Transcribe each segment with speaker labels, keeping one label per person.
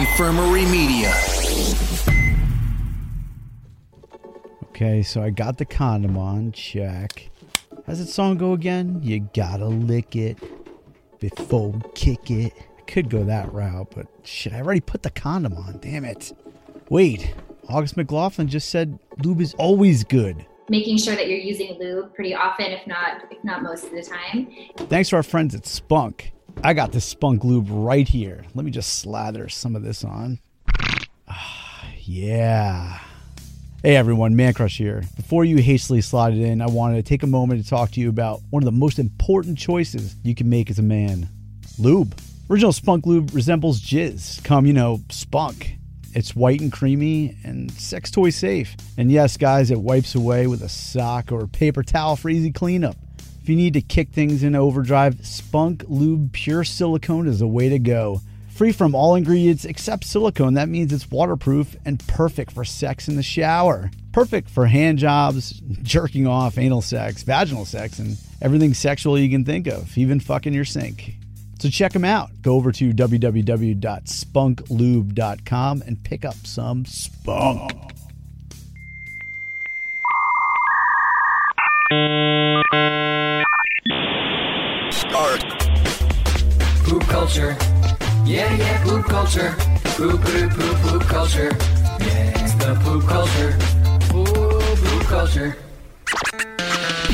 Speaker 1: Infirmary Media.
Speaker 2: Okay, so I got the condom on. Check. How's that song go again? You gotta lick it before we kick it. I could go that route, but shit, I already put the condom on. Damn it. Wait, August McLaughlin just said lube is always good.
Speaker 3: making sure that you're using lube pretty often, if not if not most of the time.
Speaker 2: Thanks to our friends at Spunk. I got the Spunk lube right here. Let me just slather some of this on. Ah, yeah. Hey everyone, Man Crush here. Before you hastily slide it in, I wanted to take a moment to talk to you about one of the most important choices you can make as a man lube. Original Spunk lube resembles jizz, come, you know, spunk. It's white and creamy and sex toy safe. And yes, guys, it wipes away with a sock or paper towel for easy cleanup. You need to kick things into overdrive, Spunk Lube Pure Silicone is the way to go. Free from all ingredients except silicone, that means it's waterproof and perfect for sex in the shower. Perfect for hand jobs, jerking off, anal sex, vaginal sex, and everything sexual you can think of, even fucking your sink. So check them out. Go over to www.spunklube.com and pick up some spunk.
Speaker 1: Start.
Speaker 4: Poop culture. Yeah, yeah, poop culture. Poop, poop, poop, poop culture. Yeah, it's the poop culture. Poop, poop culture.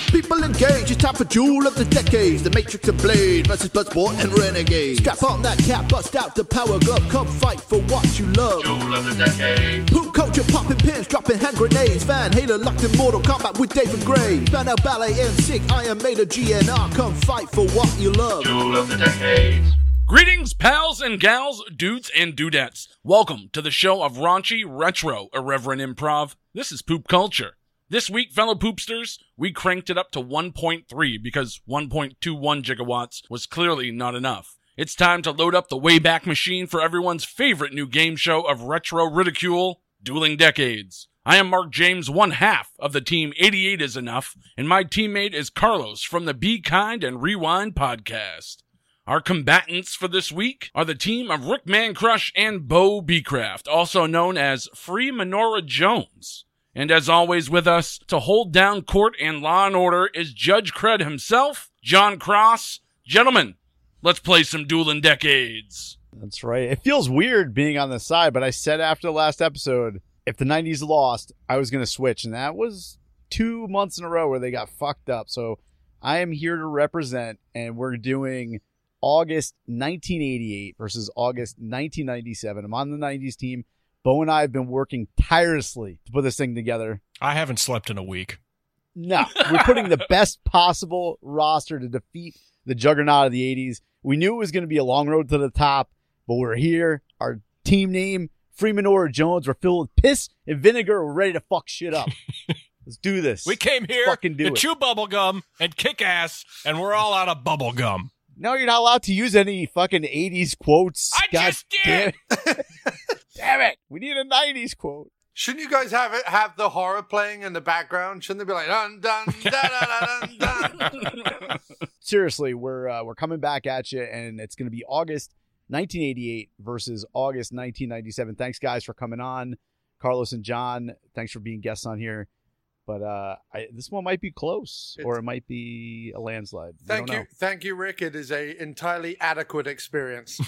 Speaker 5: People engage, it's time for Duel of the Decades. The Matrix and Blade versus Bloodsport and Renegade. Strap on that cap, bust out the power glove. Come fight for what you love. Duel of the Decades. Poop culture, popping pins, dropping hand grenades. Van Halen locked in Mortal Kombat with David Gray. Van Halen Ballet and Sick, Iron Maiden, GNR. Come fight for what you love. Duel of the Decades.
Speaker 6: Greetings, pals and gals, dudes and dudettes. Welcome to the show of raunchy, retro, irreverent improv. This is Poop Culture. This week, fellow poopsters, we cranked it up to 1.3 because 1.21 gigawatts was clearly not enough. It's time to load up the Wayback Machine for everyone's favorite new game show of retro ridicule, Dueling Decades. I am Marc James, one half of the team 88 is enough, and my teammate is Carlos from the Be Kind and Rewind podcast. Our combatants for this week are the team of Rick Mancrush and Beau Becraft, also known as Free Menorah Jones. And as always with us, to hold down court and law and order is Judge Creed himself, Jon Cross. Gentlemen, let's play some dueling decades.
Speaker 2: That's right. It feels weird being on the side, but I said after the last episode, if the 90s lost, I was going to switch. And that was two months in a row where they got fucked up. So I am here to represent, and we're doing August 1988 versus August 1997. I'm on the 90s team. Beau and I have been working tirelessly to put this thing together.
Speaker 7: I haven't slept in a week.
Speaker 2: No, we're putting the best possible roster to defeat the juggernaut of the 80s. We knew it was going to be a long road to the top, but we're here. Our team name, Free Menorah Jones, we're filled with piss and vinegar. We're ready to fuck shit up. Let's do this.
Speaker 7: We came here
Speaker 2: Fucking do
Speaker 7: to
Speaker 2: it.
Speaker 7: chew bubble gum and kick ass, and we're all out of bubble gum.
Speaker 2: No, you're not allowed to use any fucking 80s quotes.
Speaker 7: I
Speaker 2: God
Speaker 7: just did.
Speaker 2: it. damn it. We need a 90s quote.
Speaker 8: Shouldn't you guys have it have the horror playing in the background? Shouldn't they be like dun dun dun dun dun dun?
Speaker 2: Seriously, we're uh, we're coming back at you, and it's going to be August 1988 versus August 1997. Thanks, guys, for coming on. Carlos and Jon, thanks for being guests on here. But uh, I, this one might be close, or it might be a landslide. We
Speaker 8: Thank
Speaker 2: don't
Speaker 8: you, thank you, Rick. It is a entirely adequate experience.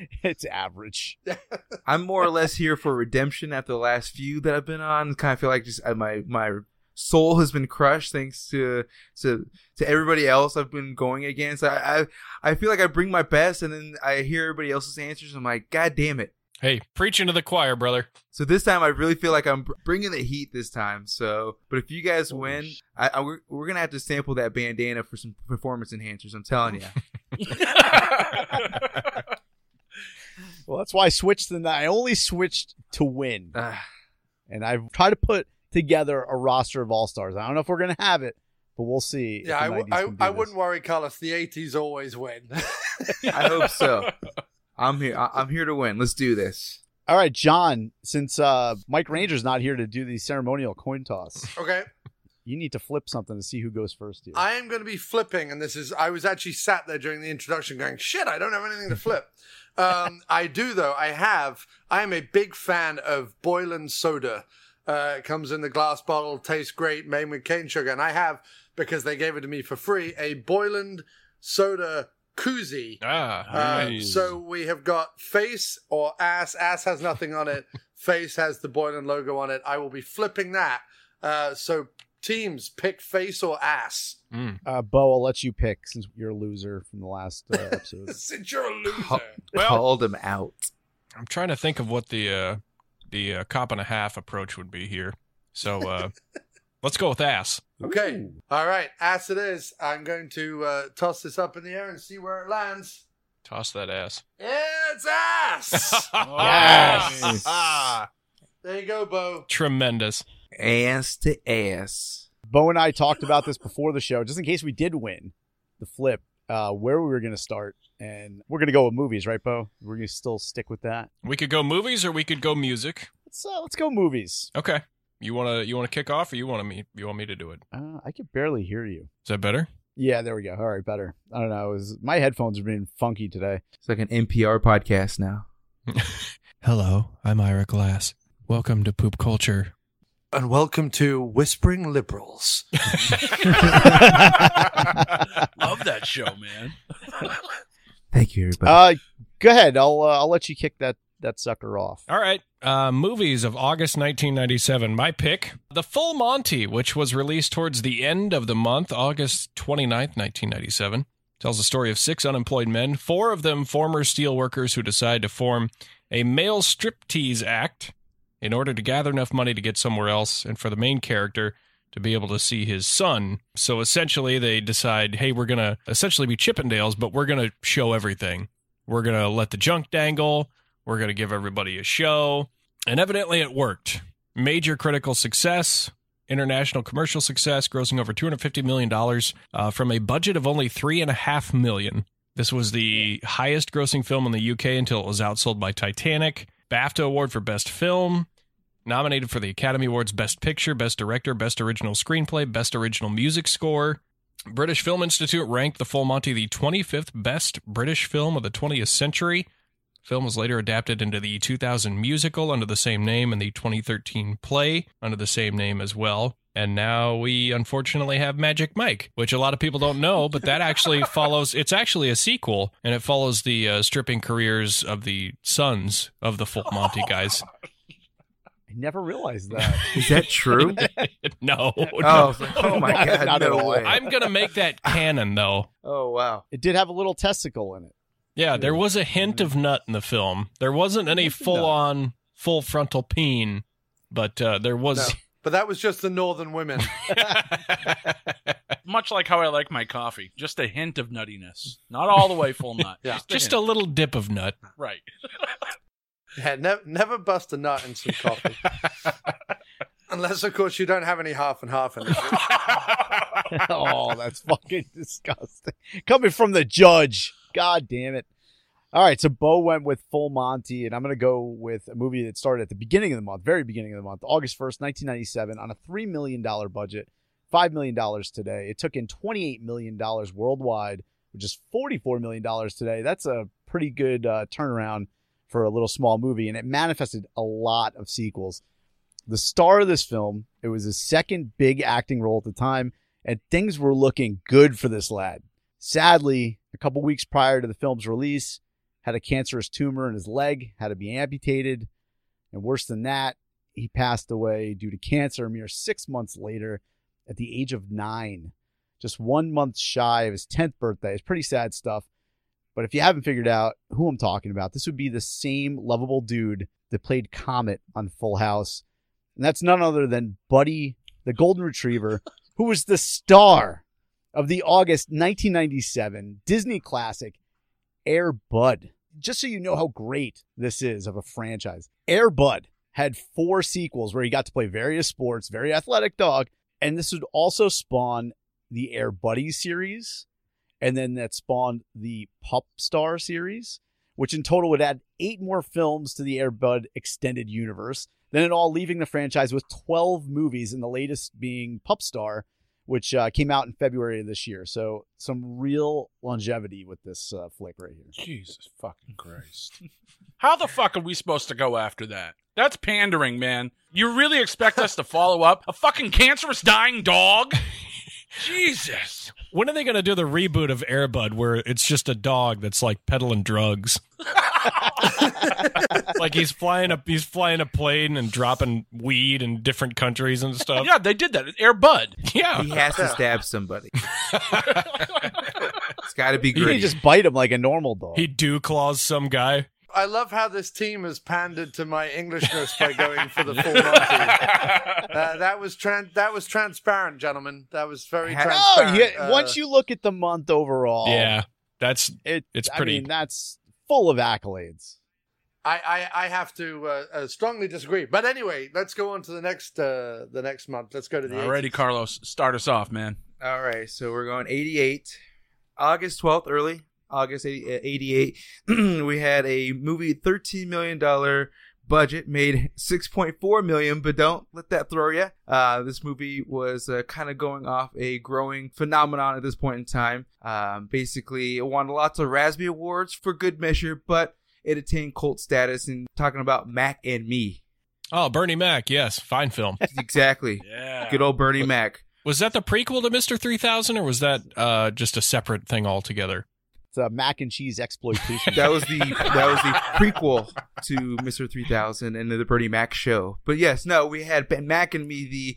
Speaker 2: Know. it's average.
Speaker 9: I'm more or less here for redemption after the last few that I've been on. Kind of feel like just uh, my my soul has been crushed thanks to to to everybody else I've been going against. I I, I feel like I bring my best, and then I hear everybody else's answers. I'm like, God damn it!
Speaker 7: Hey, preaching to the choir, brother.
Speaker 9: So this time, I really feel like I'm bringing the heat this time. So, but if you guys
Speaker 2: Holy
Speaker 9: win, I, I we're, we're gonna have to sample that bandana for some performance enhancers. I'm telling you.
Speaker 2: Well, that's why I switched the. I only switched to win,
Speaker 9: Ah.
Speaker 2: and I've tried to put together a roster of all stars. I don't know if we're gonna have it, but we'll see.
Speaker 8: yeah, I,
Speaker 2: the
Speaker 8: w-
Speaker 2: 90s
Speaker 8: I,
Speaker 2: can do
Speaker 8: I
Speaker 2: this.
Speaker 8: wouldn't worry, Carlos. The '80s always win.
Speaker 9: I hope so. I'm here. I, I'm here to win. Let's do this.
Speaker 2: All right, Jon. Since uh, Mike Ranger's not here to do the ceremonial coin toss,
Speaker 8: okay.
Speaker 2: You need to flip something to see who goes first here.
Speaker 8: I am going to be flipping, and this is. I was actually sat there during the introduction, going, "Shit, I don't have anything to flip." um, I do though. I have. I am a big fan of Boylan soda. Uh, it comes in the glass bottle, tastes great, made with cane sugar, and I have because they gave it to me for free a Boylan soda koozie.
Speaker 7: Ah,
Speaker 8: Uh,
Speaker 7: nice.
Speaker 8: so we have got face or ass. Ass has nothing on it. face has the Boylan logo on it. I will be flipping that. Uh, so teams pick face or ass.
Speaker 7: Mm.
Speaker 2: Uh, Beau, I'll let you pick since you're a loser from the last uh, episode.
Speaker 8: Since you're a loser.
Speaker 9: Ca-
Speaker 7: Well-
Speaker 9: Called him out.
Speaker 7: I'm trying to think of what the uh, the uh, cop and a half approach would be here. So uh, let's go with ass.
Speaker 8: Okay. All right. Ass it is. I'm going to uh, toss this up in the air and see where it lands.
Speaker 7: Toss that ass.
Speaker 8: It's ass.
Speaker 2: Yes.
Speaker 8: There you go, Beau.
Speaker 7: tremendous.
Speaker 9: Ass to ass.
Speaker 2: Beau and I talked about this before the show, just in case we did win the flip, uh, where we were going to start. And we're going to go with movies, right, Beau? We're going to still stick with that.
Speaker 7: We could go movies or we could go music.
Speaker 2: Let's uh, let's go movies.
Speaker 7: Okay. You wanna you wanna kick off or you want me you want me to do it?
Speaker 2: Uh, I could barely hear you.
Speaker 7: Is that better?
Speaker 2: Yeah, there we go. All right, better. I don't know. It was, my headphones are being funky today.
Speaker 9: It's like an NPR podcast now.
Speaker 7: Hello, I'm Ira Glass. Welcome to Poop Culture.
Speaker 8: And welcome to Whispering Liberals.
Speaker 6: Love that show, man.
Speaker 9: Thank you, everybody.
Speaker 2: Uh, go ahead. I'll uh, I'll let you kick that that sucker off.
Speaker 7: All right. Uh, movies of August 1997. My pick, The Full Monty, which was released towards the end of the month, August 29th, 1997. Tells the story of six unemployed men, four of them former steel workers who decide to form a male striptease act in order to gather enough money to get somewhere else and for the main character to be able to see his son. So essentially, they decide, hey, we're going to essentially be Chippendales, but we're going to show everything. We're going to let the junk dangle. We're going to give everybody a show. And evidently it worked. Major critical success, international commercial success, grossing over $250 million uh, from a budget of only 3.5 million. This was the highest grossing film in the UK until it was outsold by Titanic. BAFTA Award for Best Film. Nominated for the Academy Awards Best Picture, Best Director, Best Original Screenplay, Best Original Music Score. British Film Institute ranked The Full Monty the 25th best British film of the 20th century. Film was later adapted into the 2000 musical under the same name and the 2013 play under the same name as well. And now we unfortunately have Magic Mike, which a lot of people don't know, but that actually follows. It's actually a sequel, and it follows the uh, stripping careers of the sons of the Full Monty guys.
Speaker 2: I never realized that.
Speaker 9: Is that true?
Speaker 7: no,
Speaker 9: oh,
Speaker 7: no.
Speaker 9: I like, oh my god,
Speaker 2: Not
Speaker 9: no
Speaker 2: all.
Speaker 9: way.
Speaker 7: I'm gonna make that canon though.
Speaker 9: oh wow.
Speaker 2: it did have a little testicle in it.
Speaker 7: Yeah, there was a hint of nut in the film. There wasn't any full on full frontal peen, but uh, there was.
Speaker 8: No. But that was just the northern women.
Speaker 6: Much like how I like my coffee, just a hint of nuttiness, not all the way full nut.
Speaker 8: Yeah.
Speaker 7: Just a little dip of nut.
Speaker 6: right.
Speaker 8: Yeah, never, never bust a nut in some coffee. Unless, of course, you don't have any half and half in it.
Speaker 2: oh, that's fucking disgusting. Coming from the judge. God damn it. All right, so Beau went with Full Monty, and I'm going to go with a movie that started at the beginning of the month, very beginning of the month, August 1st, 1997, on a $3 million budget, $5 million today. It took in $28 million worldwide, which is $44 million today. That's a pretty good uh, turnaround for a little small movie, and it manifested a lot of sequels. The star of this film, it was his second big acting role at the time, and things were looking good for this lad. Sadly, a couple weeks prior to the film's release, had a cancerous tumor in his leg, had to be amputated, and worse than that, he passed away due to cancer a mere six months later at the age of nine, just one month shy of his 10th birthday. It's pretty sad stuff. But if you haven't figured out who I'm talking about, this would be the same lovable dude that played Comet on Full House. And that's none other than Buddy, the Golden Retriever, who was the star of the August 1997 Disney classic Air Bud. Just so you know how great this is of a franchise, Air Bud had four sequels where he got to play various sports, very athletic dog, and this would also spawn the Air Buddy series, and then that spawned the Pup Star series, which in total would add eight more films to the Airbud extended universe. Then in all, leaving the franchise with 12 movies, and the latest being Pup Star, which uh, came out in February of this year. So some real longevity with this uh, flick right here.
Speaker 6: Jesus fucking Christ. How the fuck are we supposed to go after that? That's pandering, man. You really expect us to follow up a fucking cancerous dying dog? Jesus.
Speaker 7: When are they going to do the reboot of Airbud where it's just a dog that's like peddling drugs? like he's flying a he's flying a plane and dropping weed in different countries and stuff.
Speaker 6: Yeah, they did that. Air Bud.
Speaker 7: Yeah.
Speaker 9: He has to stab somebody. it's got to be
Speaker 2: You can just bite him like a normal dog.
Speaker 7: He do claws some guy.
Speaker 8: I love how this team has pandered to my Englishness by going for the full Monty. Uh, that was tran- that was transparent, gentlemen. That was very
Speaker 9: Ha-
Speaker 2: no,
Speaker 8: transparent.
Speaker 2: you,
Speaker 8: Uh,
Speaker 2: once you look at the month overall,
Speaker 7: Yeah. That's
Speaker 2: it,
Speaker 7: it's pretty.
Speaker 2: I mean, that's full of accolades.
Speaker 8: I, I, I have to uh, uh, strongly disagree. But anyway, let's go on to the next uh, the next month. Let's go to the
Speaker 6: Alrighty,
Speaker 8: 80s.
Speaker 6: Carlos, start us off, man.
Speaker 9: All right, so we're going 88. August 12th, early August 80, uh, 88. we had a movie, $13 million budget, made 6.4 million, but don't let that throw you. Uh, this movie was uh, kind of going off a growing phenomenon at this point in time. Um, basically, it won lots of Raspberry Awards for good measure, but it attained cult status. And talking about Mac and Me,
Speaker 7: Oh, Bernie Mac. Yes, fine film.
Speaker 9: exactly.
Speaker 6: Yeah.
Speaker 9: Good old Bernie Mac.
Speaker 7: Was that the prequel to Three Thousand, or was that uh, just a separate thing altogether?
Speaker 2: It's a mac and cheese exploitation.
Speaker 9: that was the that was the prequel to Mr. 3000 and the Bernie Mac show. But yes, no, we had Ben Mac and me the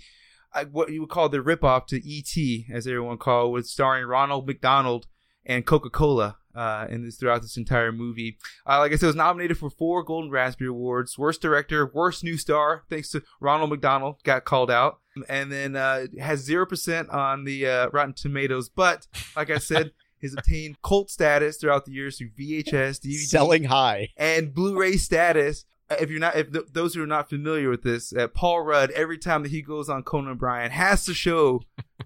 Speaker 9: uh, what you would call the ripoff to E.T. as everyone called, was starring Ronald McDonald and Coca Cola. Uh, in this throughout this entire movie, uh, like I said, it was nominated for four Golden Raspberry Awards: worst director, worst new star, thanks to Ronald McDonald, got called out, and then uh, has zero percent on the uh, Rotten Tomatoes. But like I said, has obtained cult status throughout the years through VHS, DVD,
Speaker 2: Selling high.
Speaker 9: and Blu-ray status. Uh, If you're not, if th- those who are not familiar with this, uh, Paul Rudd every time that he goes on Conan O'Brien has to show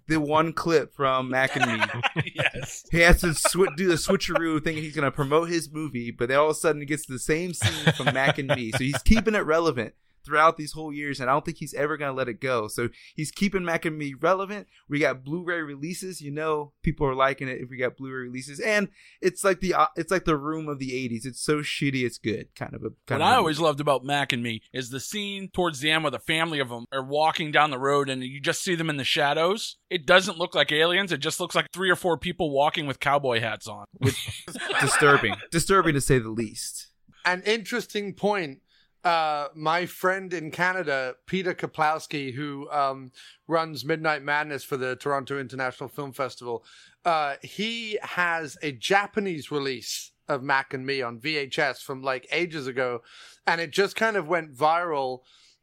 Speaker 9: the one clip from Mac and Me.
Speaker 6: yes.
Speaker 9: He has to sw- do the switcheroo, thinking he's going to promote his movie, but then all of a sudden he gets the same scene from Mac and Me. So he's keeping it relevant throughout these whole years, and I don't think he's ever going to let it go. So he's keeping Mac and Me relevant. We got Blu-ray releases, you know, people are liking it if we got Blu-ray releases, and it's like the uh, it's like the room of the '80s. It's so shitty, it's good, kind of a. Kind
Speaker 6: What
Speaker 9: of
Speaker 6: I
Speaker 9: a-
Speaker 6: always loved about Mac and Me is the scene towards the end where the family of them are walking down the road and you just see them in the shadows. It doesn't look like aliens. It just looks like three or four people walking with cowboy hats on.
Speaker 9: disturbing, disturbing to say the least.
Speaker 8: An interesting point. Uh, my friend in Canada, Peter Kuplowsky, who um, runs Midnight Madness for the Toronto International Film Festival, uh, he has a Japanese release of Mac and Me on VHS from like ages ago, and it just kind of went viral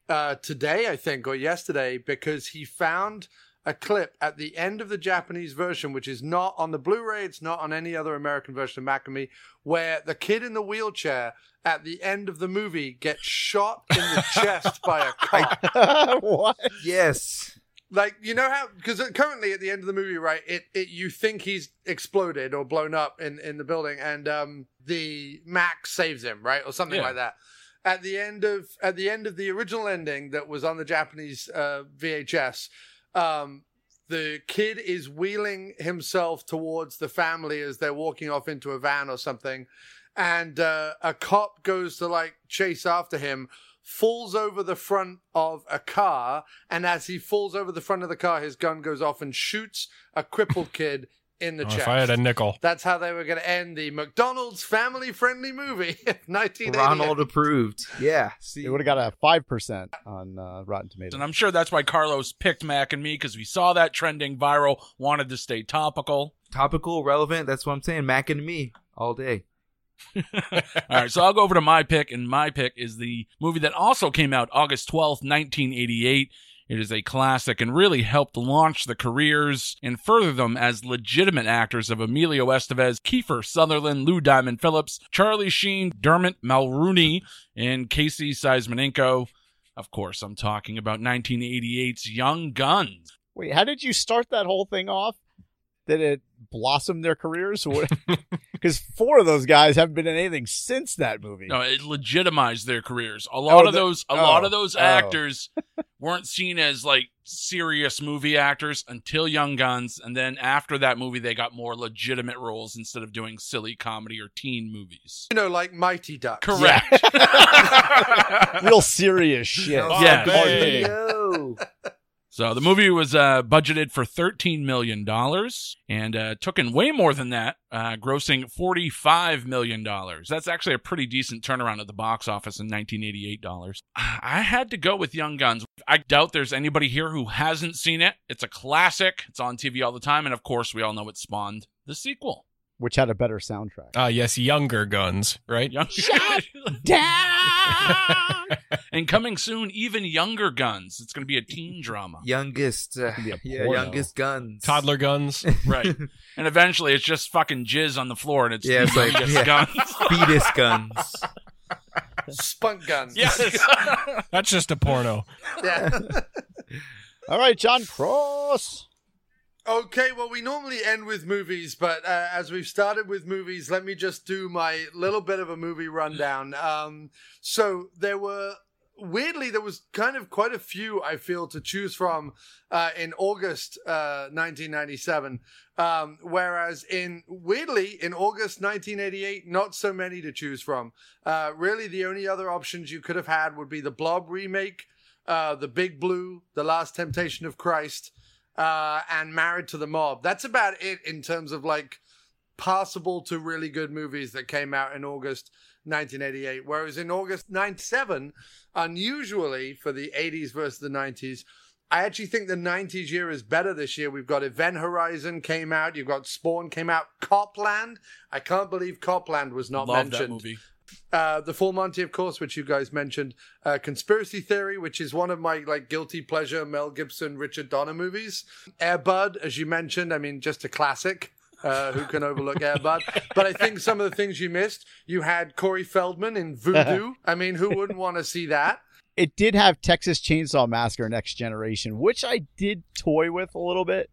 Speaker 8: uh, today, I think, or yesterday, because he found a clip at the end of the Japanese version, which is not on the Blu-ray, it's not on any other American version of Mac and Me, where the kid in the wheelchair at the end of the movie gets shot in the chest by a cop.
Speaker 2: what?
Speaker 9: Yes,
Speaker 8: Like you know how because currently at the end of the movie, right? It, it you think he's exploded or blown up in in the building, and um the Mac saves him, right, or something
Speaker 6: Yeah.
Speaker 8: like that. At the end of at the end of the original ending that was on the Japanese uh, VHS, um, the kid is wheeling himself towards the family as they're walking off into a van or something, and uh, a cop goes to like chase after him falls over the front of a car and as he falls over the front of the car his gun goes off and shoots a crippled kid in the
Speaker 7: Oh,
Speaker 8: chest
Speaker 7: if I had a nickel,
Speaker 8: that's how they were going to end the McDonald's family friendly movie in 1988.
Speaker 9: Ronald approved. Yeah, see,
Speaker 2: It would have got a five percent on uh, Rotten Tomatoes.
Speaker 6: And I'm sure that's why Carlos picked Mac and Me because we saw that trending viral, wanted to stay topical.
Speaker 9: topical, relevant. That's what I'm saying. Mac and me all day.
Speaker 6: All right, so I'll go over to my pick, and my pick is the movie that also came out August 12th, 1988. It is a classic and really helped launch the careers and further them as legitimate actors of Emilio Estevez, Kiefer Sutherland, Lou Diamond Phillips, Charlie Sheen, Dermot Mulroney, and Casey Siemaszko. Of course, I'm talking about 1988's Young Guns.
Speaker 2: Wait, how did you start that whole thing off? Did it blossom their careers? Because four of those guys haven't been in anything since that movie.
Speaker 6: No, it legitimized their careers. A oh, lot
Speaker 2: Oh,
Speaker 6: of
Speaker 2: the-
Speaker 6: those, a oh, lot
Speaker 2: oh,
Speaker 6: of those
Speaker 2: oh.
Speaker 6: Actors weren't seen as like serious movie actors until Young Guns, and then after that movie, they got more legitimate roles instead of doing silly comedy or teen movies.
Speaker 8: You know, like Mighty Ducks.
Speaker 6: Correct.
Speaker 2: Real serious shit.
Speaker 9: Oh,
Speaker 6: Yeah. So the movie was uh, budgeted for thirteen million dollars and uh, took in way more than that, uh, grossing forty-five million dollars. That's actually a pretty decent turnaround at the box office in nineteen eighty-eight dollars. I had to go with Young Guns. I doubt there's anybody here who hasn't seen it. It's a classic. It's on TV all the time, and of course, we all know it spawned the sequel.
Speaker 2: Which had a better soundtrack.
Speaker 7: Ah, yes, younger guns, right?
Speaker 6: Young- and coming soon, even younger guns. It's going to be a teen drama.
Speaker 9: Youngest, uh, yeah, youngest guns.
Speaker 7: Toddler guns.
Speaker 6: Right. and eventually it's just fucking jizz on the floor and it's
Speaker 9: Yeah,
Speaker 6: the
Speaker 9: it's like-
Speaker 6: youngest
Speaker 9: yeah.
Speaker 6: guns.
Speaker 9: fetus guns.
Speaker 8: Spunk guns.
Speaker 6: yes.
Speaker 7: That's just a porno.
Speaker 8: Yeah.
Speaker 2: All right, Jon Cross.
Speaker 8: Okay, well, we normally end with movies, but uh, as we've started with movies, let me just do my little bit of a movie rundown. Um, so there were, weirdly, there was kind of quite a few I feel to choose from uh, in August uh, 1997, um, whereas in weirdly in August 1988, not so many to choose from. Uh, really, the only other options you could have had would be the Blob remake, uh, the Big Blue, the Last Temptation of Christ uh, and Married to the Mob. That's about it in terms of like passable to really good movies that came out in August 1988. Whereas in August 97, unusually for the 80s versus the 90s, I actually think the 90s year is better this year. We've got Event Horizon came out, you've got Spawn came out, Copland. I can't believe Copland was not
Speaker 6: Love
Speaker 8: mentioned
Speaker 6: that movie.
Speaker 8: Uh, the Full Monty, of course, which you guys mentioned, uh, Conspiracy Theory, which is one of my like guilty pleasure Mel Gibson, Richard Donner movies. Air Bud, as you mentioned, I mean, just a classic. Uh, who can overlook Air Bud? But I think some of the things you missed, you had Corey Feldman in Voodoo. I mean, who wouldn't want to see that?
Speaker 2: It did have Texas Chainsaw Massacre Next Generation, which I did toy with a little bit.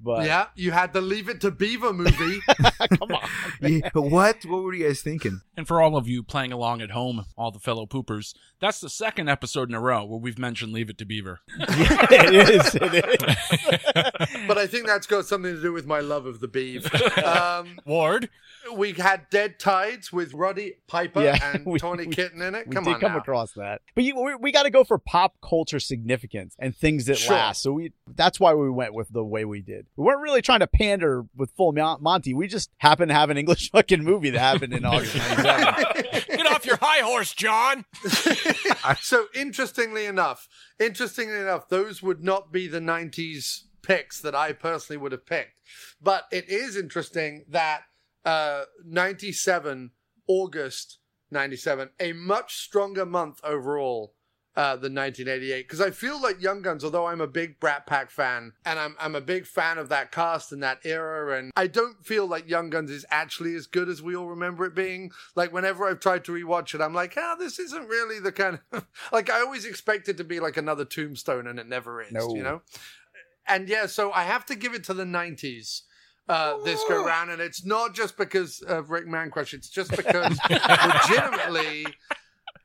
Speaker 2: But
Speaker 8: Yeah, you had the Leave It to Beaver movie.
Speaker 2: come on.
Speaker 9: Yeah, what? What were you guys thinking?
Speaker 6: And for all of you playing along at home, all the fellow poopers, that's the second episode in a row where we've mentioned Leave It to Beaver.
Speaker 2: it is. It is.
Speaker 8: but I think that's got something to do with my love of the Beav. Um,
Speaker 7: Ward.
Speaker 8: we had Dead Tides with Roddy Piper
Speaker 2: Yeah,
Speaker 8: and
Speaker 2: we-
Speaker 8: Tawny
Speaker 2: we-
Speaker 8: Kitaen in it. Come on.
Speaker 2: We
Speaker 8: Come
Speaker 2: did
Speaker 8: on
Speaker 2: come
Speaker 8: now.
Speaker 2: across that, but you, we, we got to go for pop culture significance and things that
Speaker 8: Sure.
Speaker 2: last. So we that's why we went with the way we did. We weren't really trying to pander with Full Monty. We just happened to have an English fucking movie that happened in August '97.
Speaker 7: Get off your high horse, Jon.
Speaker 8: so interestingly enough, interestingly enough, those would not be the '90s picks that I personally would have picked. But it is interesting that uh, '97 August '97, a much stronger month overall. Uh, than 1988 because I feel like Young Guns, although I'm a big Brat Pack fan and I'm I'm a big fan of that cast and that era, and I don't feel like Young Guns is actually as good as we all remember it being. Like whenever I've tried to rewatch it, I'm like, ah, this isn't really the kind of like I always expect it to be like another Tombstone, and it never is.
Speaker 2: No.
Speaker 8: You know, and yeah, so I have to give it to the 90s. Uh, this go round, and it's not just because of Rick Mancrush. It's just because legitimately,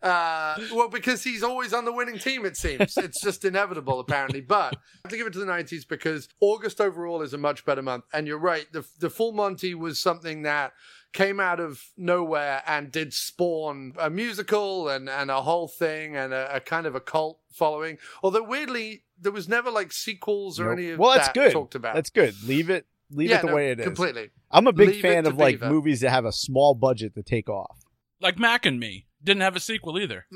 Speaker 8: uh, well, because he's always on the winning team. It seems it's just inevitable, apparently. But I have to give it to the '90s because August overall is a much better month. And you're right, the the Full Monty was something that came out of nowhere and did spawn a musical and, and a whole thing and a, a kind of a cult following. Although weirdly, there was never like sequels or
Speaker 2: Nope.
Speaker 8: any of
Speaker 2: well, that's
Speaker 8: that
Speaker 2: good.
Speaker 8: talked about.
Speaker 2: That's good. Leave it. Leave
Speaker 8: yeah,
Speaker 2: it the
Speaker 8: no,
Speaker 2: way it is.
Speaker 8: Completely.
Speaker 2: I'm a big
Speaker 8: Leave
Speaker 2: fan
Speaker 8: to
Speaker 2: of like
Speaker 8: Beaver.
Speaker 2: movies that have a small budget to take off.
Speaker 6: Like Mac and Me. Didn't have a sequel either.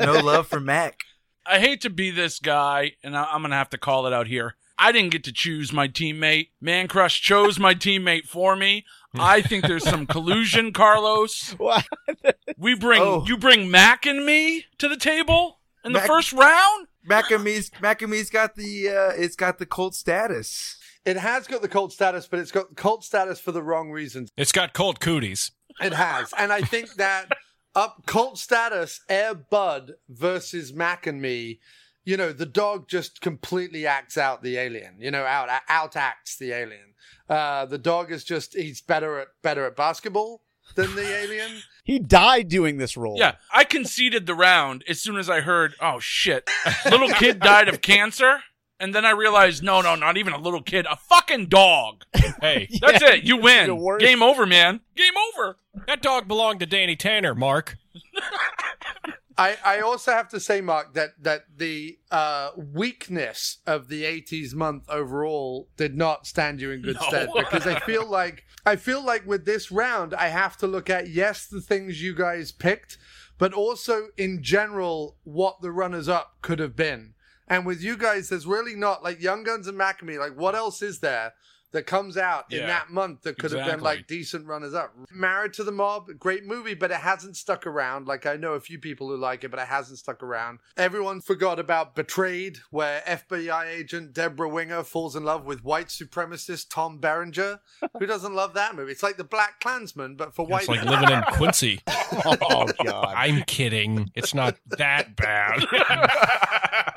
Speaker 9: no love for Mac.
Speaker 6: I hate to be this guy, and I- I'm going to have to call it out here. I didn't get to choose my teammate. Man Crush chose my teammate for me. I think there's some collusion, Carlos.
Speaker 2: What?
Speaker 6: We bring
Speaker 9: Oh.
Speaker 6: you bring Mac and me to the table in the first round.
Speaker 9: Mac- and me's Mac and me's got the uh, it's got the cult status.
Speaker 8: It has got the cult status, but it's got cult status for the wrong reasons.
Speaker 7: It's got cult cooties.
Speaker 8: It has. And I think that up cult status, Air Bud versus Mac and Me you know, the dog just completely acts out the alien. You know, out out acts the alien. Uh, the dog is just he's better at better at basketball than the alien.
Speaker 2: He died doing this role.
Speaker 6: Yeah, I conceded the round as soon as I heard, oh shit, little kid died of cancer. And then I realized, no, no, not even a little kid, a fucking dog.
Speaker 7: Hey,
Speaker 6: That's it. You win. Game over, man. Game over.
Speaker 7: that dog belonged to Danny Tanner, Marc.
Speaker 8: I, I also have to say, Marc, that that the uh, weakness of the '80s month overall did not stand you in good
Speaker 6: No.
Speaker 8: stead because I feel like I feel like with this round, I have to look at yes the things you guys picked, but also in general what the runners up could have been. And with you guys, there's really not like Young Guns and Mac and Me. Like, what else is there that comes out in that month that could have been like decent runners up? Married to the Mob, great movie, but it hasn't stuck around. Like, I know a few people who like it, but it hasn't stuck around. Everyone forgot about Betrayed, where FBI agent Debra Winger falls in love with white supremacist Tom Berenger. Who doesn't love that movie? It's like the Black Klansman, but for white
Speaker 7: It's like living in Quincy.
Speaker 2: Oh god.
Speaker 7: I'm kidding. It's not that bad.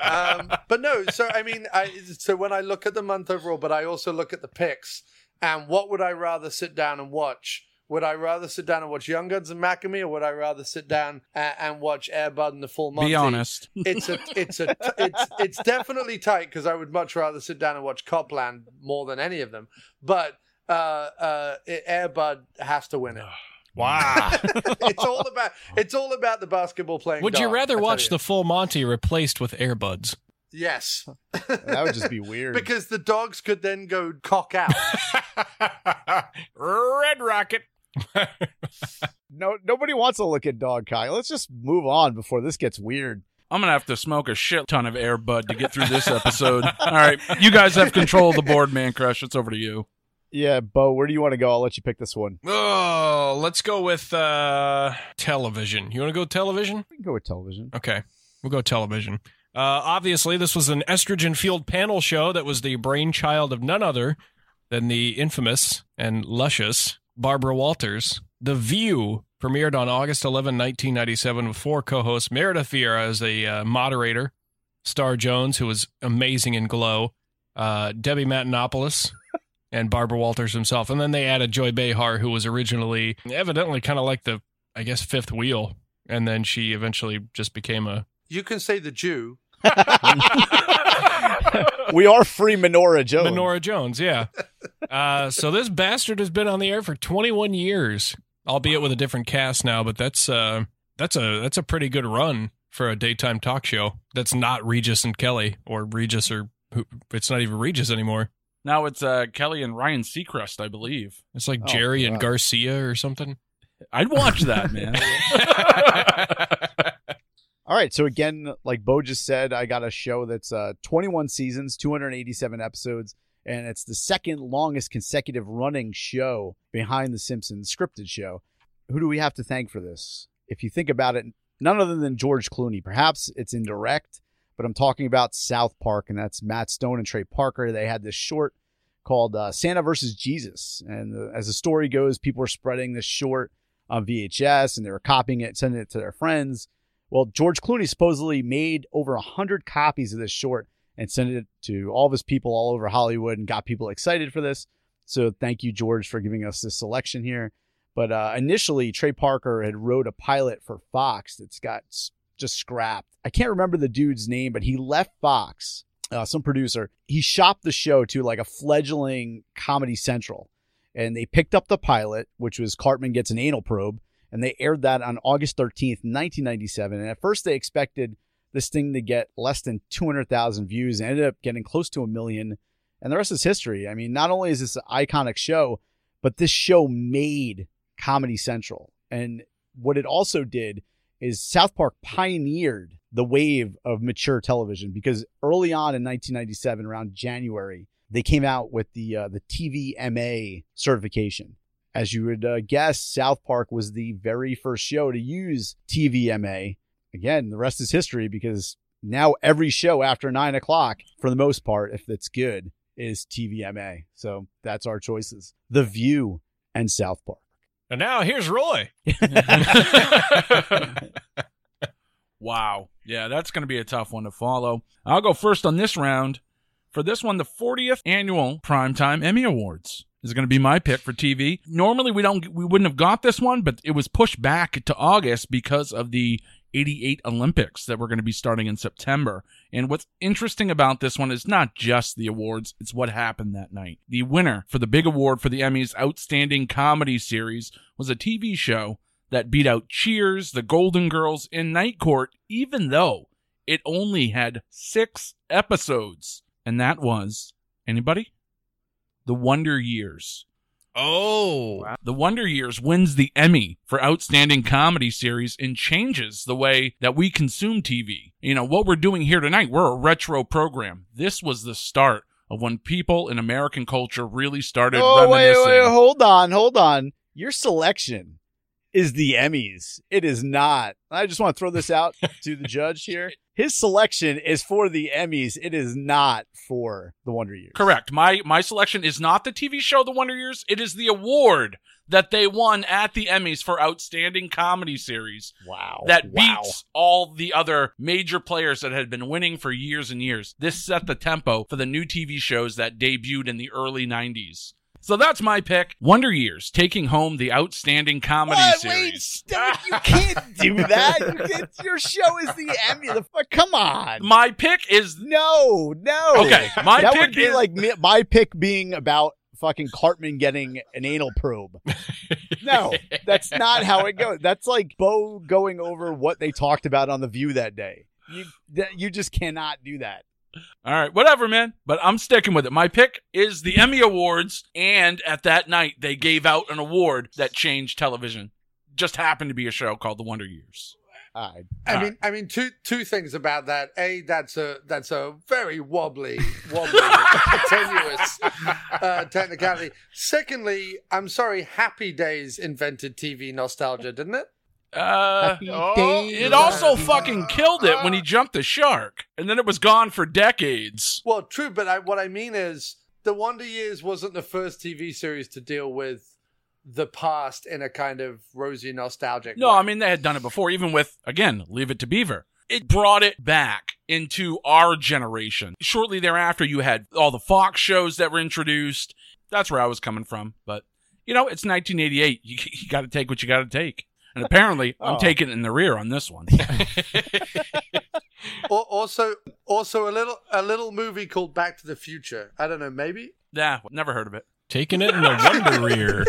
Speaker 8: um, but no, so I mean, I, so when I look at the month overall, but I also look at the picks, and what would I rather sit down and watch? Would I rather sit down and watch Young Guns and Mac and Me, or would I rather sit down and, and watch Airbud and the Full Monty?
Speaker 6: Be honest.
Speaker 8: It's a, it's a, it's it's definitely tight because I would much rather sit down and watch Copland more than any of them. But uh, uh, Airbud has to win it.
Speaker 7: wow.
Speaker 8: it's all about it's all about the basketball playing.
Speaker 7: Would you rather watch
Speaker 8: you.
Speaker 7: the full Monty replaced with Airbuds?
Speaker 8: Yes.
Speaker 2: That would just be weird.
Speaker 8: because the dogs could then go cock out.
Speaker 7: Red Rocket.
Speaker 2: no, nobody wants to look at Dog Kyle. Let's just move on before this gets weird.
Speaker 6: I'm gonna have to smoke a shit ton of air bud to get through this episode. All right, you guys have control of the board, man crush. It's over to you.
Speaker 2: Yeah, Beau, where do you want to go? I'll let you pick this one.
Speaker 7: Oh, let's go with uh, television. You want to go television?
Speaker 2: We can go with television.
Speaker 7: Okay, we'll go television. Uh, obviously, this was an estrogen fueled panel show that was the brainchild of none other than the infamous and luscious Barbara Walters. The View premiered on August 11, 1997, with four co hosts Meredith Vieira as the uh, moderator, Star Jones, who was amazing in Glow, uh, Debbie Matenopoulos. And Barbara Walters himself. And then they added Joy Behar, who was originally evidently kind of like the, I guess, fifth wheel. And then she eventually just became a
Speaker 8: You can say the Jew.
Speaker 2: we are free Menorah Jones.
Speaker 7: Menorah Jones, yeah. Uh, so this bastard has been on the air for 21 years, albeit with a different cast now. But that's uh, that's a that's a pretty good run for a daytime talk show. That's not Regis and Kelly or Regis or who, it's not even Regis anymore.
Speaker 6: Now it's uh, Kelly and Ryan Seacrest, I believe.
Speaker 7: It's like
Speaker 2: Oh,
Speaker 7: Jerry and Garcia or something.
Speaker 6: I'd watch that, man.
Speaker 2: All right, so again, like Beau just said, I got a show that's uh, 21 seasons, 287 episodes, and it's the second longest consecutive running show behind the Simpsons scripted show. Who do we have to thank for this? If you think about it, none other than George Clooney. Perhaps it's indirect, but I'm talking about South Park, and that's Matt Stone and Trey Parker. They had this short called uh, Santa versus Jesus, and uh, as the story goes, people were spreading this short on VHS, and they were copying it, sending it to their friends. Well, George Clooney supposedly made over a hundred copies of this short and sent it to all of his people all over Hollywood and got people excited for this. So thank you, George, for giving us this selection here. But uh, initially, Trey Parker had wrote a pilot for Fox that's got just scrapped. I can't remember the dude's name, but he left Fox, uh, some producer. He shopped the show to like a fledgling Comedy Central, and they picked up the pilot, which was Cartman gets an anal probe, and they aired that on August 13th, 1997. And at first, they expected this thing to get less than 200,000 views, and ended up getting close to a million. And the rest is history. I mean, not only is this an iconic show, but this show made Comedy Central. And what it also did is South Park pioneered the wave of mature television because early on in 1997, around January, they came out with the uh, the TVMA certification. As you would uh, guess, South Park was the very first show to use TVMA. Again, the rest is history because now every show after nine o'clock, for the most part, if it's good, is TVMA. So that's our choices: The View and South Park.
Speaker 7: And now here's Roy.
Speaker 6: Wow. Yeah, that's going to be a tough one to follow. I'll go first on this round. For this one, the 40th annual Primetime Emmy Awards is going to be my pick for TV. Normally we don't we wouldn't have got this one, but it was pushed back to August because of the 88 Olympics that were going to be starting in September. And what's interesting about this one is not just the awards, it's what happened that night. The winner for the big award for the Emmys Outstanding Comedy Series was a TV show that beat out Cheers, The Golden Girls, and Night Court, even though it only had six episodes. And that was anybody? The Wonder Years.
Speaker 7: Oh,
Speaker 6: The Wonder Years wins the Emmy for Outstanding Comedy Series and changes the way that we consume TV. You know, what we're doing here tonight, we're a retro program. This was the start of when people in American culture really started
Speaker 2: Oh wait, wait, hold on, hold on. Your selection is the Emmys. It is not. I just want to throw this out to the judge here. His selection is for the Emmys. It is not for the Wonder Years.
Speaker 6: Correct. My my selection is not the TV show The Wonder Years. It is the award that they won at the Emmys for Outstanding Comedy Series.
Speaker 2: Wow.
Speaker 6: that
Speaker 2: wow.
Speaker 6: beats all the other major players that had been winning for years and years. This set the tempo for the new TV shows that debuted in the early 90s. So that's my pick. Wonder Years taking home the outstanding comedy
Speaker 2: What? Wait,
Speaker 6: series.
Speaker 2: stop you can't do that. You can't, your show is the Emmy. The fuck, come on.
Speaker 6: My pick is
Speaker 2: No, no.
Speaker 6: Okay, my
Speaker 2: that
Speaker 6: pick
Speaker 2: would be
Speaker 6: is-
Speaker 2: like me, my pick being about fucking Cartman getting an anal probe. No, that's not how it goes. That's like Beau going over what they talked about on the View that day. You you just cannot do that.
Speaker 6: All right, whatever, man. But I'm sticking with it. My pick is the Emmy Awards, and at that night they gave out an award that changed television. Just happened to be a show called The Wonder Years.
Speaker 2: All right.
Speaker 8: I mean, I mean, two two things about that. A, that's a that's a very wobbly, wobbly, tenuous uh, technicality. Secondly, I'm sorry, Happy Days invented TV nostalgia, didn't it?
Speaker 6: Uh, oh, it also fucking killed it when he jumped the shark, and then it was gone for decades.
Speaker 8: Well, true, but I, what I mean is, The Wonder Years wasn't the first TV series to deal with the past in a kind of rosy nostalgic.
Speaker 6: No,
Speaker 8: way.
Speaker 6: I mean they had done it before, even with again, Leave It to Beaver. It brought it back into our generation. Shortly thereafter, you had all the Fox shows that were introduced. That's where I was coming from. But you know, it's 1988. You, you got to take what you got to take. And apparently, I'm
Speaker 2: Oh.
Speaker 6: taking it in the rear on this one.
Speaker 8: Also, also a little a little movie called Back to the Future. I don't know, maybe.
Speaker 6: Yeah, never heard of it.
Speaker 7: taking it in the Wonder Rear.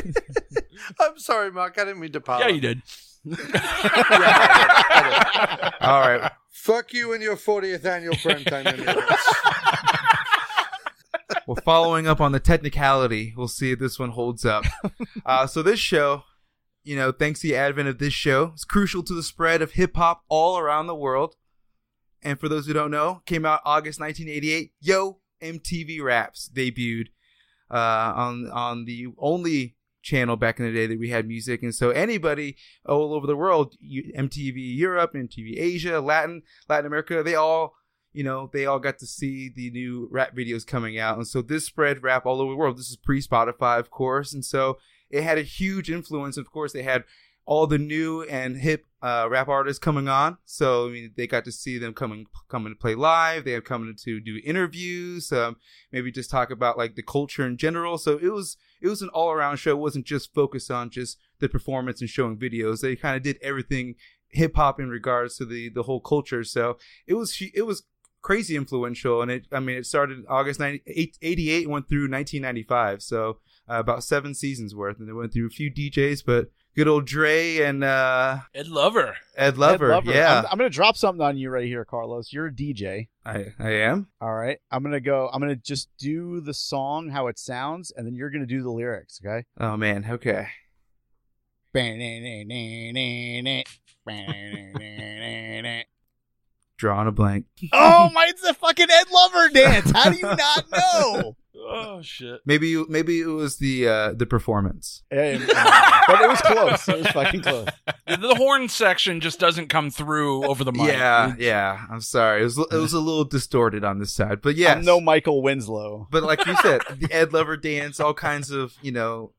Speaker 8: I'm sorry, Marc. I didn't mean to pile.
Speaker 6: Yeah, you did.
Speaker 9: All right.
Speaker 8: Fuck you and your 40th annual primetime Emmy Awards.
Speaker 9: Well, following up on the technicality, we'll see if this one holds up. Uh, so this show, you know, thanks to the advent of this show, it's crucial to the spread of hip hop all around the world. And for those who don't know, came out August 1988. Yo, MTV Raps debuted uh, on on the only channel back in the day that we had music, and so anybody all over the world, MTV Europe, MTV Asia, Latin, Latin America, they all you know, they all got to see the new rap videos coming out. And so this spread rap all over the world. This is pre Spotify, of course. And so it had a huge influence. Of course, they had all the new and hip uh, rap artists coming on. So I mean, they got to see them coming coming to play live. They have coming to do interviews, um, maybe just talk about like the culture in general. So it was it was an all around show. It wasn't just focused on just the performance and showing videos. They kind of did everything hip hop in regards to the the whole culture. So it was it was crazy influential and it i mean it started august 90, 88 went through 1995 so uh, about seven seasons worth and they went through a few djs but good old dre and uh
Speaker 6: Ed Lover.
Speaker 9: ed lover,
Speaker 2: Ed Lover.
Speaker 9: yeah
Speaker 2: I'm, I'm going to drop something on you right here, Carlos. You're a DJ.
Speaker 9: i i am
Speaker 2: All right. I'm going to go, I'm going to just do the song, how it sounds, and then you're going to do the lyrics, okay?
Speaker 9: oh man okay drawing a blank
Speaker 2: oh my, it's the fucking Ed Lover dance. How do you not know?
Speaker 6: Oh shit.
Speaker 9: maybe you maybe it was the uh the performance
Speaker 2: but it was close. It was fucking close.
Speaker 6: The, the horn section just doesn't come through over the mic.
Speaker 9: yeah yeah i'm sorry it was it was a little distorted on this side but yes
Speaker 2: I'm no Michael Winslow.
Speaker 9: But like you said, the Ed Lover dance, all kinds of you know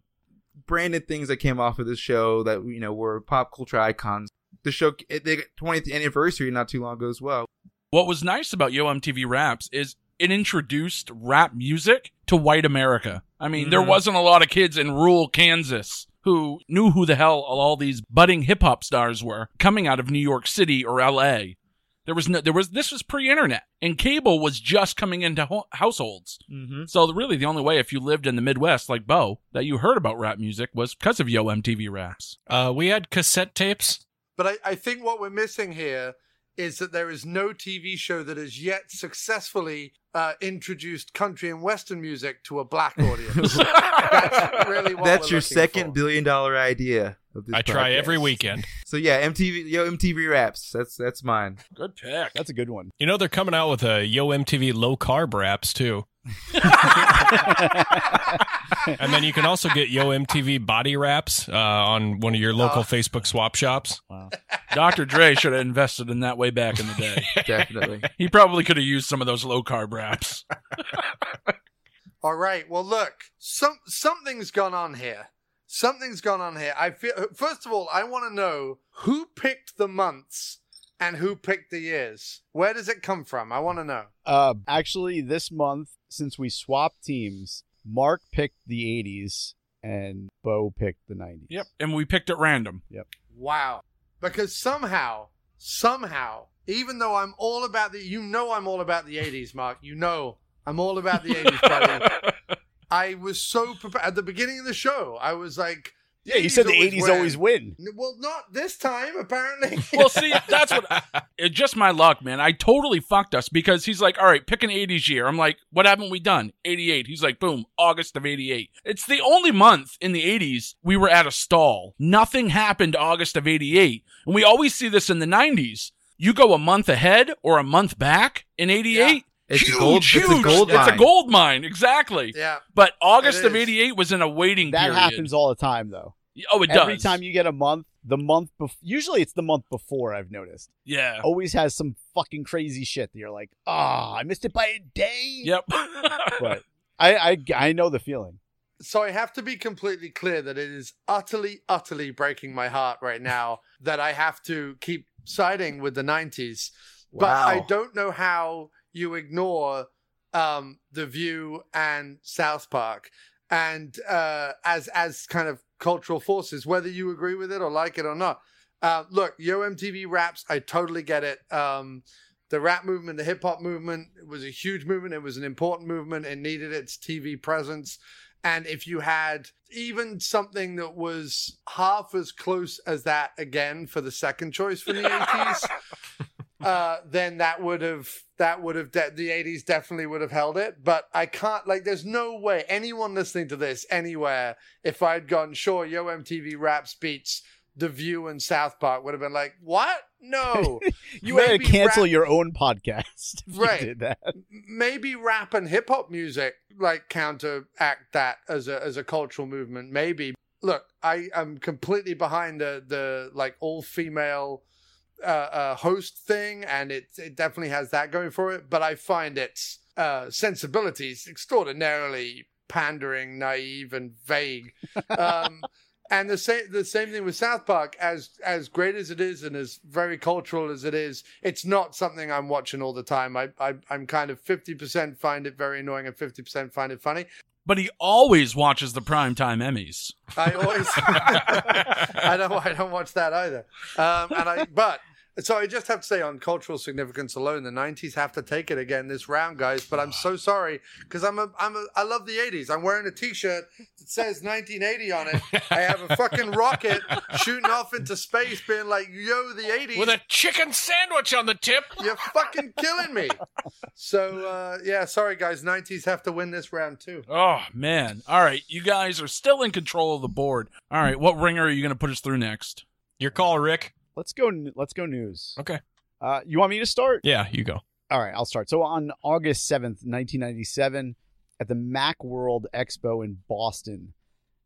Speaker 9: branded things that came off of this show that you know were pop culture icons. the show it, they got 20th anniversary not too long ago as well.
Speaker 6: What was nice about Yo MTV Raps is it introduced rap music to white America. I mean, there
Speaker 9: Mhm.
Speaker 6: wasn't a lot of kids in rural Kansas who knew who the hell all these budding hip hop stars were coming out of New York City or LA. There was no, there was, this was pre-internet and cable was just coming into ho- households.
Speaker 9: Mm-hmm.
Speaker 6: So really the only way if you lived in the Midwest like Beau that you heard about rap music was because of Yo MTV Raps.
Speaker 7: Uh, we had cassette tapes.
Speaker 8: But I, I think what we're missing here is that there is no TV show that has yet successfully uh, introduced country and western music to a black audience. That's really what
Speaker 9: That's your second
Speaker 8: for.
Speaker 9: billion dollar idea. Of this
Speaker 7: I try every weekend.
Speaker 9: So yeah, MTV, yo, MTV raps. That's that's mine.
Speaker 6: Good pick.
Speaker 2: That's a good one.
Speaker 7: You know they're coming out with a Yo MTV low carb raps too. and then you can also get Yo MTV body wraps uh, on one of your local Facebook swap shops. Wow.
Speaker 6: Dr. Dre should have invested in that way back in the day.
Speaker 9: Definitely.
Speaker 6: He probably could have used some of those low carb wraps.
Speaker 8: All right. Well, look, some something's gone on here. Something's gone on here. I feel. First of all, I want to know who picked the months and who picked the years. Where does it come from? I want to know.
Speaker 2: Uh, actually, this month, since we swapped teams, Marc picked the 80s and Beau picked the 90s.
Speaker 6: Yep. And we picked at random. Yep.
Speaker 8: Wow. Because somehow, somehow, even though I'm all about the, you know, I'm all about the 80s, Marc. You know, I'm all about the 80s, buddy. I was so prepared at the beginning of the show. I was like,
Speaker 2: Yeah, you said the 80s always win.
Speaker 8: Well, not this time, apparently.
Speaker 6: Well, see, that's what. It's just my luck, man. I totally fucked us because he's like, all right, pick an 80s year. I'm like, what haven't we done? 88. He's like, boom, August of 88. It's the only month in the 80s we were at a stall. Nothing happened August of 88. And we always see this in the 90s. You go a month ahead or a month back in 88.
Speaker 9: It's a
Speaker 6: huge,
Speaker 9: gold- it's a
Speaker 6: huge.
Speaker 9: gold
Speaker 6: It's a
Speaker 9: mine.
Speaker 6: gold mine, exactly.
Speaker 8: yeah.
Speaker 6: But August of 88 was in a waiting
Speaker 2: That
Speaker 6: period.
Speaker 2: That happens all the time, though.
Speaker 6: Oh, it
Speaker 2: Every
Speaker 6: does.
Speaker 2: Every time you get a month, the month bef- usually it's the month before. I've noticed
Speaker 6: yeah.
Speaker 2: always has some fucking crazy shit that you're like, ah, I missed it by a day.
Speaker 6: Yep.
Speaker 2: But I, I, I know the feeling.
Speaker 8: So I have to be completely clear that it is utterly, utterly breaking my heart right now that I have to keep siding with the 90s.
Speaker 9: Wow.
Speaker 8: But I don't know how you ignore um, The View and South Park and uh, as as kind of cultural forces, whether you agree with it or like it or not. Uh, look, Yo MTV raps, I totally get it. Um, the rap movement, the hip hop movement, it was a huge movement. It was an important movement. It needed its TV presence. And if you had even something that was half as close as that again for the second choice from the 80s, uh, then that would have that would have de- the 80s definitely would have held it. But I can't like there's no way anyone listening to this anywhere, if I'd gone sure Yo MTV raps beats The View and South Park would have been like, what? No.
Speaker 2: You had to cancel
Speaker 8: rap-
Speaker 2: your own podcast if
Speaker 8: Right.
Speaker 2: you did that.
Speaker 8: maybe rap and hip hop music like counteract that as a as a cultural movement. Maybe. Look, I am completely behind the the like all female uh, uh, host thing, and it it definitely has that going for it. But I find its uh, sensibilities extraordinarily pandering, naive, and vague. Um, and the same the same thing with South Park. As as great as it is, and as very cultural as it is, it's not something I'm watching all the time. I, I I'm kind of fifty percent find it very annoying, and fifty percent find it funny.
Speaker 6: But he always watches the primetime Emmys.
Speaker 8: I always I don't I don't watch that either. Um, and I but so I just have to say on cultural significance alone, the '90s have to take it again this round, guys. But I'm so sorry because I'm a I'm a I love the '80s. I'm wearing a T-shirt that says 1980 on it. I have a fucking rocket shooting off into space, being like, "Yo, the '80s."
Speaker 7: With a chicken sandwich on the tip.
Speaker 8: You're fucking killing me. So uh, yeah, sorry guys. '90s have to win this round too.
Speaker 6: Oh man! All right, you guys are still in control of the board. All right, what ringer are you going to put us through next?
Speaker 7: Your call, Rick.
Speaker 2: Let's go. Let's go news.
Speaker 7: Okay.
Speaker 2: Uh, you want me to start?
Speaker 7: Yeah, you go.
Speaker 2: All right, I'll start. So on August 7th, 1997, at the Macworld Expo in Boston,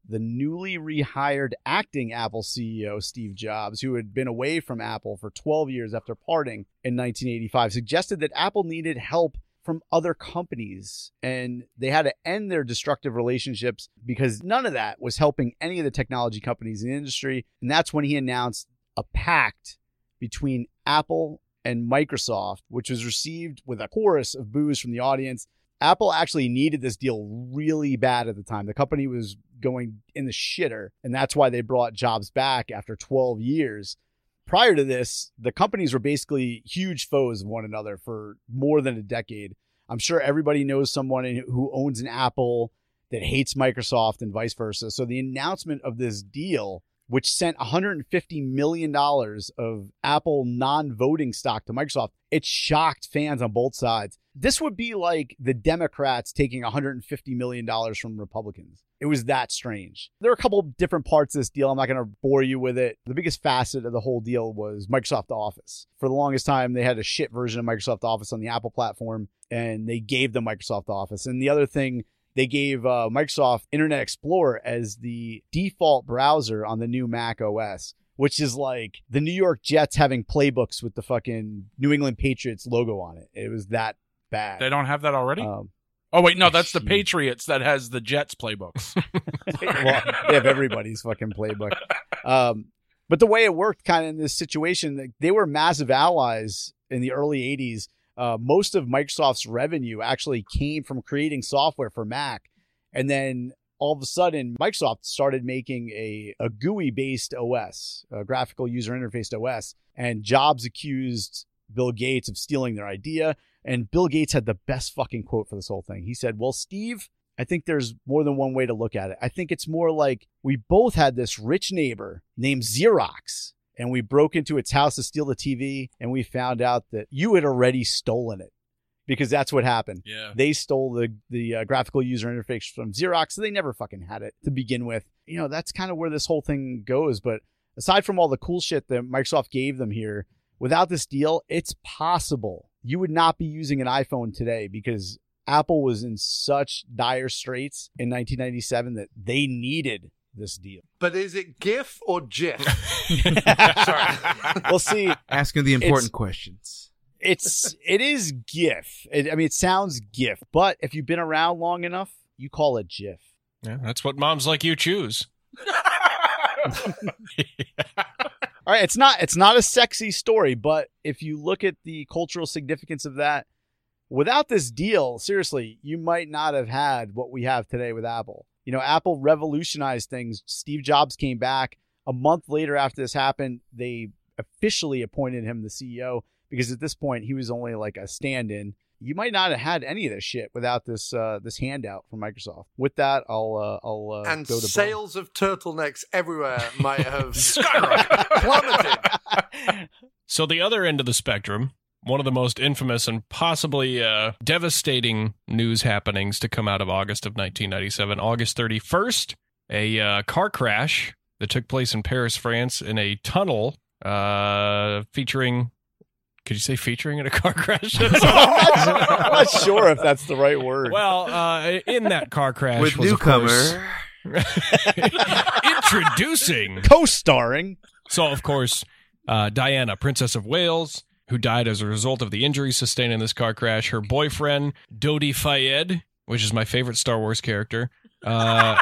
Speaker 2: the newly rehired acting Apple CEO, Steve Jobs, who had been away from Apple for 12 years after parting in 1985, suggested that Apple needed help from other companies and they had to end their destructive relationships because none of that was helping any of the technology companies in the industry. And that's when he announced a pact between Apple and Microsoft, which was received with a chorus of boos from the audience. Apple actually needed this deal really bad at the time. The company was going in the shitter, and that's why they brought Jobs back after 12 years. Prior to this, the companies were basically huge foes of one another for more than a decade. I'm sure everybody knows someone who owns an Apple that hates Microsoft and vice versa. So the announcement of this deal, which sent 150 million dollars of Apple non-voting stock to Microsoft, it shocked fans on both sides. This would be like the Democrats taking 150 million dollars from Republicans. It was that strange. There are a couple different parts of this deal. I'm not going to bore you with it. The biggest facet of the whole deal was Microsoft Office. For the longest time, they had a shit version of Microsoft Office on the Apple platform, and they gave them Microsoft Office. And the other thing they gave uh, Microsoft Internet Explorer as the default browser on the new Mac OS, which is like the New York Jets having playbooks with the fucking New England Patriots logo on it. It was that bad.
Speaker 6: They don't have that already.
Speaker 2: Um,
Speaker 6: oh wait, no, that's the Patriots that has the Jets playbooks.
Speaker 2: well, they have everybody's fucking playbook. Um, but the way it worked, kind of in this situation, they were massive allies in the early '80s. Uh, most of Microsoft's revenue actually came from creating software for Mac, and then all of a sudden, Microsoft started making a, a GUI based OS, a graphical user interface OS, and Jobs accused Bill Gates of stealing their idea. And Bill Gates had the best fucking quote for this whole thing. He said, Well, Steve, I think there's more than one way to look at it. I think it's more like we both had this rich neighbor named Xerox, and we broke into its house to steal the TV, and we found out that you had already stolen it because that's what happened.
Speaker 6: yeah.
Speaker 2: They stole the the uh, graphical user interface from Xerox, so they never fucking had it to begin with. You know, that's kind of where this whole thing goes. But aside from all the cool shit that Microsoft gave them here, without this deal, it's possible you would not be using an iPhone today because Apple was in such dire straits in 1997 that they needed this deal.
Speaker 8: But is it GIF or GIF? Sorry.
Speaker 2: Well, see,
Speaker 9: Asking the important
Speaker 2: It's-
Speaker 9: questions.
Speaker 2: it's it is GIF. It, I mean, it sounds GIF, but if you've been around long enough, you call it GIF.
Speaker 7: Yeah, that's what moms like you choose.
Speaker 2: All right, it's not it's not a sexy story, but if you look at the cultural significance of that, without this deal, seriously, you might not have had what we have today with Apple. You know, Apple revolutionized things. Steve Jobs came back a month later after this happened. They officially appointed him the CEO because at this point he was only like a stand-in. You might not have had any of this shit without this uh, this handout from Microsoft. With that, I'll uh, I'll uh,
Speaker 8: and
Speaker 2: go to Beau.
Speaker 8: sales of turtlenecks everywhere might have skyrocketed, plummeted.
Speaker 7: So the other end of the spectrum, one of the most infamous and possibly uh, devastating news happenings to come out of August of 1997, August 31st, a uh, car crash that took place in Paris, France, in a tunnel uh, featuring. Could you say featuring in a car crash?
Speaker 2: I'm not sure if that's the right word.
Speaker 7: well, uh, in that car crash
Speaker 9: With
Speaker 7: was, of course-
Speaker 9: newcomer.
Speaker 7: introducing
Speaker 2: co-starring
Speaker 7: So, of course, uh, Diana, Princess of Wales, who died as a result of the injuries sustained in this car crash, her boyfriend, Dodi Fayed, which is my favorite Star Wars character, uh,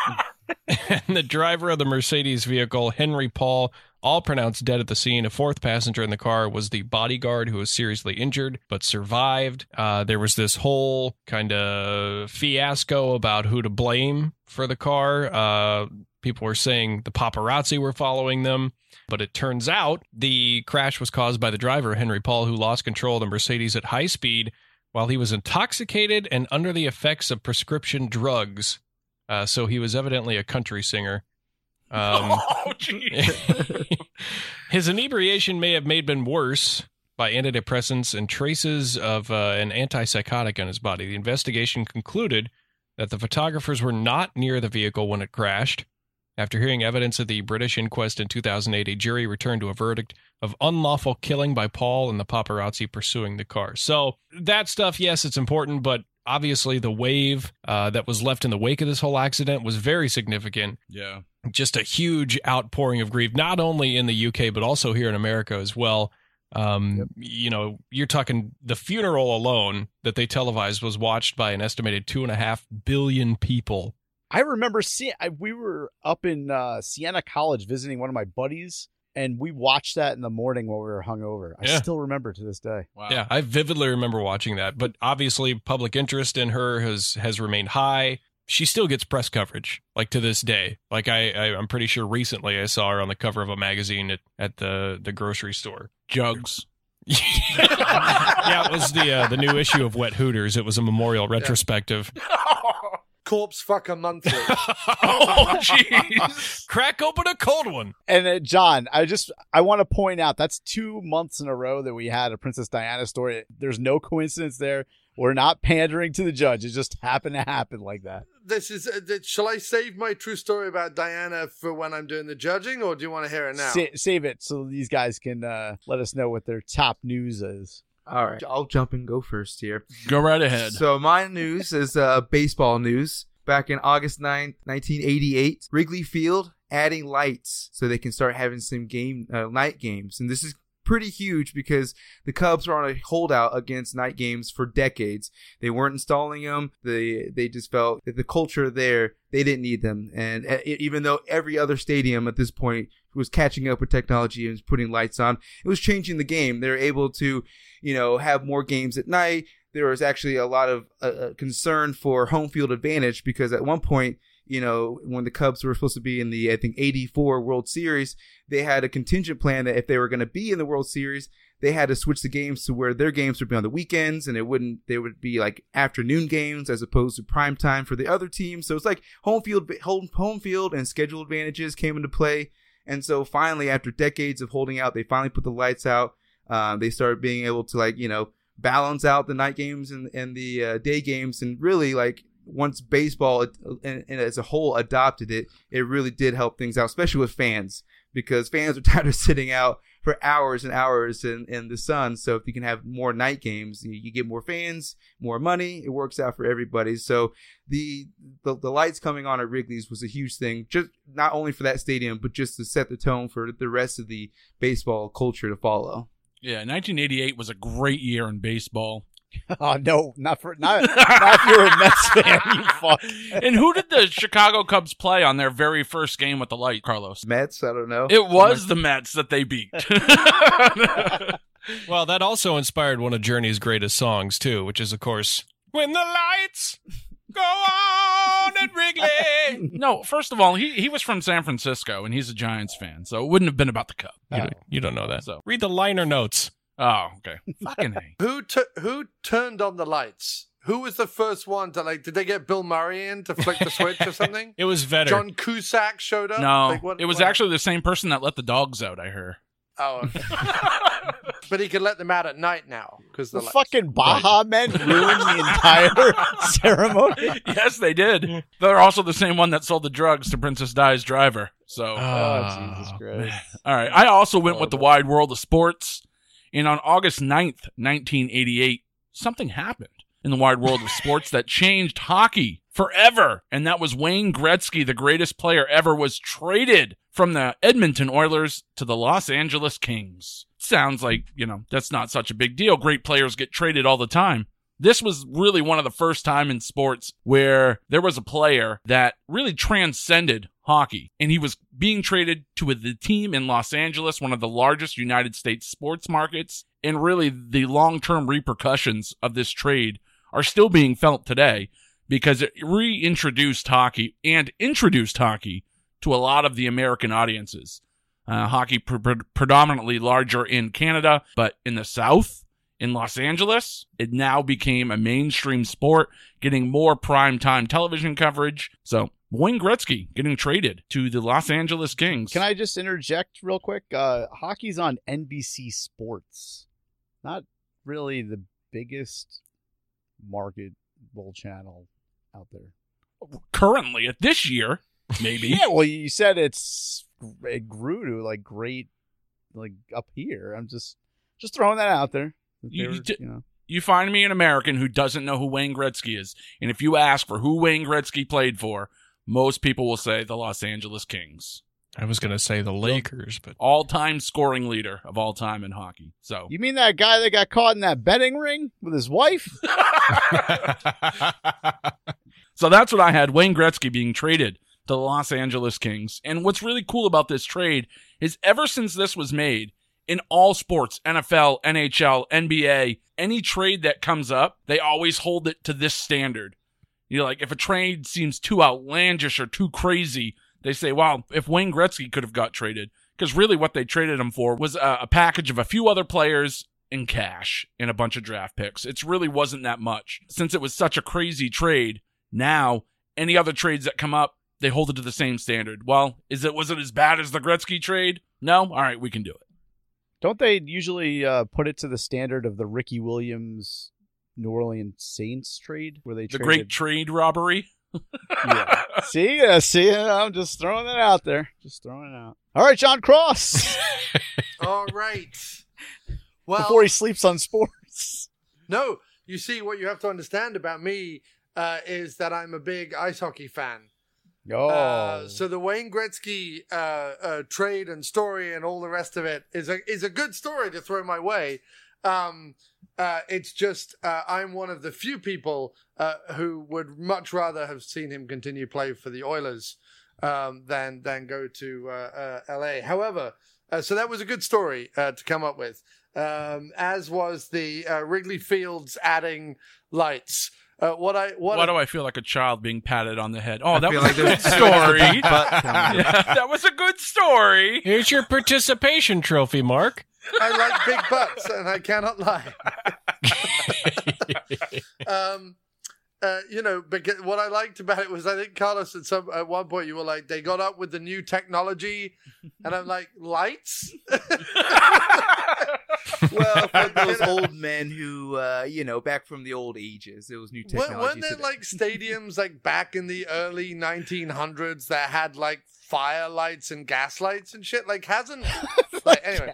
Speaker 7: and the driver of the Mercedes vehicle, Henry Paul, all pronounced dead at the scene. A fourth passenger in the car was the bodyguard who was seriously injured but survived. Uh, there was this whole kind of fiasco about who to blame for the car. Uh, people were saying the paparazzi were following them. But it turns out the crash was caused by the driver, Henry Paul, who lost control of the Mercedes at high speed while he was intoxicated and under the effects of prescription drugs. Uh, so he was evidently a country singer. Um,
Speaker 6: oh,
Speaker 7: his inebriation may have made him worse by antidepressants and traces of uh, an antipsychotic on his body. The investigation concluded that the photographers were not near the vehicle when it crashed. After hearing evidence at the British inquest in 2008, a jury returned to a verdict of unlawful killing by Paul and the paparazzi pursuing the car. So that stuff, yes, it's important, but obviously the wave uh, that was left in the wake of this whole accident was very significant
Speaker 6: yeah.
Speaker 7: just a huge outpouring of grief, not only in the UK, but also here in America as well. Um, You know, you're talking the funeral alone that they televised was watched by an estimated two and a half billion people.
Speaker 2: I remember seeing I, we were up in uh, Siena College visiting one of my buddies and we watched that in the morning while we were hungover. I
Speaker 7: Yeah.
Speaker 2: still remember to this day.
Speaker 6: Wow.
Speaker 7: Yeah, I vividly remember watching that. But obviously, public interest in her has has remained high. She still gets press coverage, like to this day. Like I, I I'm pretty sure recently I saw her on the cover of a magazine at, at the the grocery store.
Speaker 6: Jugs.
Speaker 7: yeah, it was the uh, the new issue of Wet Hooters. It was a memorial retrospective.
Speaker 8: Corpse fucker monthly.
Speaker 6: oh, jeez.
Speaker 7: Crack open a cold one.
Speaker 2: And uh, Jon, I just I want to point out that's two months in a row that we had a Princess Diana story. There's no coincidence there. We're not pandering to the judge. It just happened to happen like that.
Speaker 8: this is. Uh, th- shall I save my true story about Diana for when I'm doing the judging, or do you want to hear it now?
Speaker 2: Sa- save it so these guys can uh, let us know what their top news is.
Speaker 9: All right, I'll jump and go first here.
Speaker 6: Go right ahead.
Speaker 9: So my news is uh, baseball news. Back in August 9th, 1988, Wrigley Field adding lights so they can start having some game uh, night games. And this is pretty huge because the Cubs were on a holdout against night games for decades. They weren't installing them. They they just felt that the culture there they didn't need them. And uh, even though every other stadium at this point was catching up with technology and was putting lights on, it was changing the game. They were able to, you know, have more games at night there was actually a lot of uh, uh, concern for home field advantage because at one point, you know, when the Cubs were supposed to be in the I think 84 World Series, they had a contingent plan that if they were going to be in the World Series, they had to switch the games to where their games would be on the weekends and it wouldn't they would be like afternoon games as opposed to prime time for the other team. So it's like home field home home field and schedule advantages came into play. And so finally after decades of holding out, they finally put the lights out. Um, they started being able to like, you know, balance out the night games and, and the uh, day games and really like once baseball uh, and, and as a whole adopted it it really did help things out especially with fans because fans are tired of sitting out for hours and hours in, in the sun. So if you can have more night games you, you get more fans more money it works out for everybody. So the, the the lights coming on at wrigley's was a huge thing just not only for that stadium but just to set the tone for the rest of the baseball culture to follow.
Speaker 6: Yeah, 1988 was a great year in baseball.
Speaker 2: Oh no, not for not, not if you're a Mets fan. You fuck.
Speaker 6: and who did the Chicago Cubs play on their very first game with the light, Carlos?
Speaker 9: Mets I don't know
Speaker 6: It was the Mets that they beat.
Speaker 7: Well, that also inspired one of Journey's greatest songs too, which is of course "When the Lights Go On at Wrigley."
Speaker 6: no, first of all, he, he was from San Francisco and he's a Giants fan, so it wouldn't have been about the Cubs.
Speaker 7: You, don't, you don't know that.
Speaker 6: So-
Speaker 7: Read the liner notes.
Speaker 6: Oh, okay. Fucking A.
Speaker 8: Who tu- who turned on the lights? Who was the first one to like? Did they get Bill Murray in to flick the switch or something?
Speaker 7: It was Vedder.
Speaker 8: John Cusack showed up.
Speaker 6: No,
Speaker 8: Like, what-
Speaker 6: it was
Speaker 8: what-
Speaker 6: actually the same person that let the dogs out, I heard.
Speaker 8: Oh, okay. but he could let them out at night now because
Speaker 2: The
Speaker 8: the
Speaker 2: fucking Baha Men ruined the entire ceremony.
Speaker 6: yes, they did. They're also the same one that sold the drugs to Princess Di's driver. So,
Speaker 2: Oh, ah, Jesus Christ.
Speaker 6: all right. I also went with the wide world of sports. And on August 9th, 1988, something happened in the wide world of sports that changed hockey forever. And that was Wayne Gretzky, the greatest player ever, was traded from the Edmonton Oilers to the Los Angeles Kings. Sounds like, you know, that's not such a big deal. Great players get traded all the time. This was really one of the first time in sports where there was a player that really transcended hockey and he was being traded to the team in Los Angeles, one of the largest United States sports markets. And really the long-term repercussions of this trade are still being felt today because it reintroduced hockey and introduced hockey to a lot of the American audiences. Uh, hockey pre- pre- predominantly larger in Canada, but in the South, in Los Angeles, it now became a mainstream sport, getting more prime time television coverage. So Wayne Gretzky getting traded to the Los Angeles Kings.
Speaker 2: Can I just interject real quick? Uh, hockey's on NBC Sports, not really the biggest marketable channel out there.
Speaker 6: currently at this year, maybe.
Speaker 2: Yeah, well, you said it's it grew to like great, like up here. I'm just just throwing that out there. That
Speaker 6: You-
Speaker 2: were,
Speaker 6: you d-
Speaker 2: you know,
Speaker 6: you find me an American who doesn't know who Wayne Gretzky is, and if you ask for who Wayne Gretzky played for, most people will say the Los Angeles Kings.
Speaker 7: I was going to say the Lakers, but
Speaker 6: All-time scoring leader of all time in hockey. So
Speaker 2: you mean that guy that got caught in that betting ring with his wife?
Speaker 6: So that's what I had. Wayne Gretzky being traded to the Los Angeles Kings. And what's really cool about this trade is ever since this was made, in all sports, NFL, NHL, NBA, any trade that comes up, they always hold it to this standard. You know, like if a trade seems too outlandish or too crazy, they say, well, if Wayne Gretzky could have got traded, because really what they traded him for was a, a package of a few other players in cash and a bunch of draft picks. It really wasn't that much. Since it was such a crazy trade, now any other trades that come up, they hold it to the same standard. Well, is it was it as bad as the Gretzky trade? No. All right, we can do it.
Speaker 2: Don't they usually uh, put it to the standard of the Ricky Williams New Orleans Saints trade, where they
Speaker 6: The
Speaker 2: traded?
Speaker 6: great trade robbery.
Speaker 2: yeah. see, uh, see, I'm just throwing it out there. Just throwing it out. All right, Jon Cross.
Speaker 8: All right. Well,
Speaker 2: before he sleeps on sports.
Speaker 8: no, you see, what you have to understand about me uh, is that I'm a big ice hockey fan.
Speaker 2: Oh,
Speaker 8: Uh, so the Wayne Gretzky uh, uh, trade and story and all the rest of it is a is a good story to throw my way. Um, uh, it's just uh, I'm one of the few people uh, who would much rather have seen him continue play for the Oilers um, than than go to uh, uh, L.A. However, uh, so that was a good story uh, to come up with. Um, as was the uh, Wrigley Fields adding lights. Uh, what I what
Speaker 6: Why do I feel like a child being patted on the head? Oh, that was
Speaker 9: like
Speaker 6: a good
Speaker 9: there's- I feel like there's a
Speaker 6: story.
Speaker 9: big butt coming.
Speaker 6: Yeah, that was a good story.
Speaker 7: Here's your participation trophy, Marc.
Speaker 8: I like big butts, and I cannot lie. um, uh, you know, because what I liked about it was I think Carlos at some at one point you were like they got up with the new technology, and I'm like lights.
Speaker 9: well, for those old men who, uh, you know, back from the old ages, it was new
Speaker 8: Wa-
Speaker 9: technology.
Speaker 8: Weren't there
Speaker 9: today.
Speaker 8: like stadiums like back in the early 1900s that had like fire lights and gas lights and shit? Like hasn't like anyway.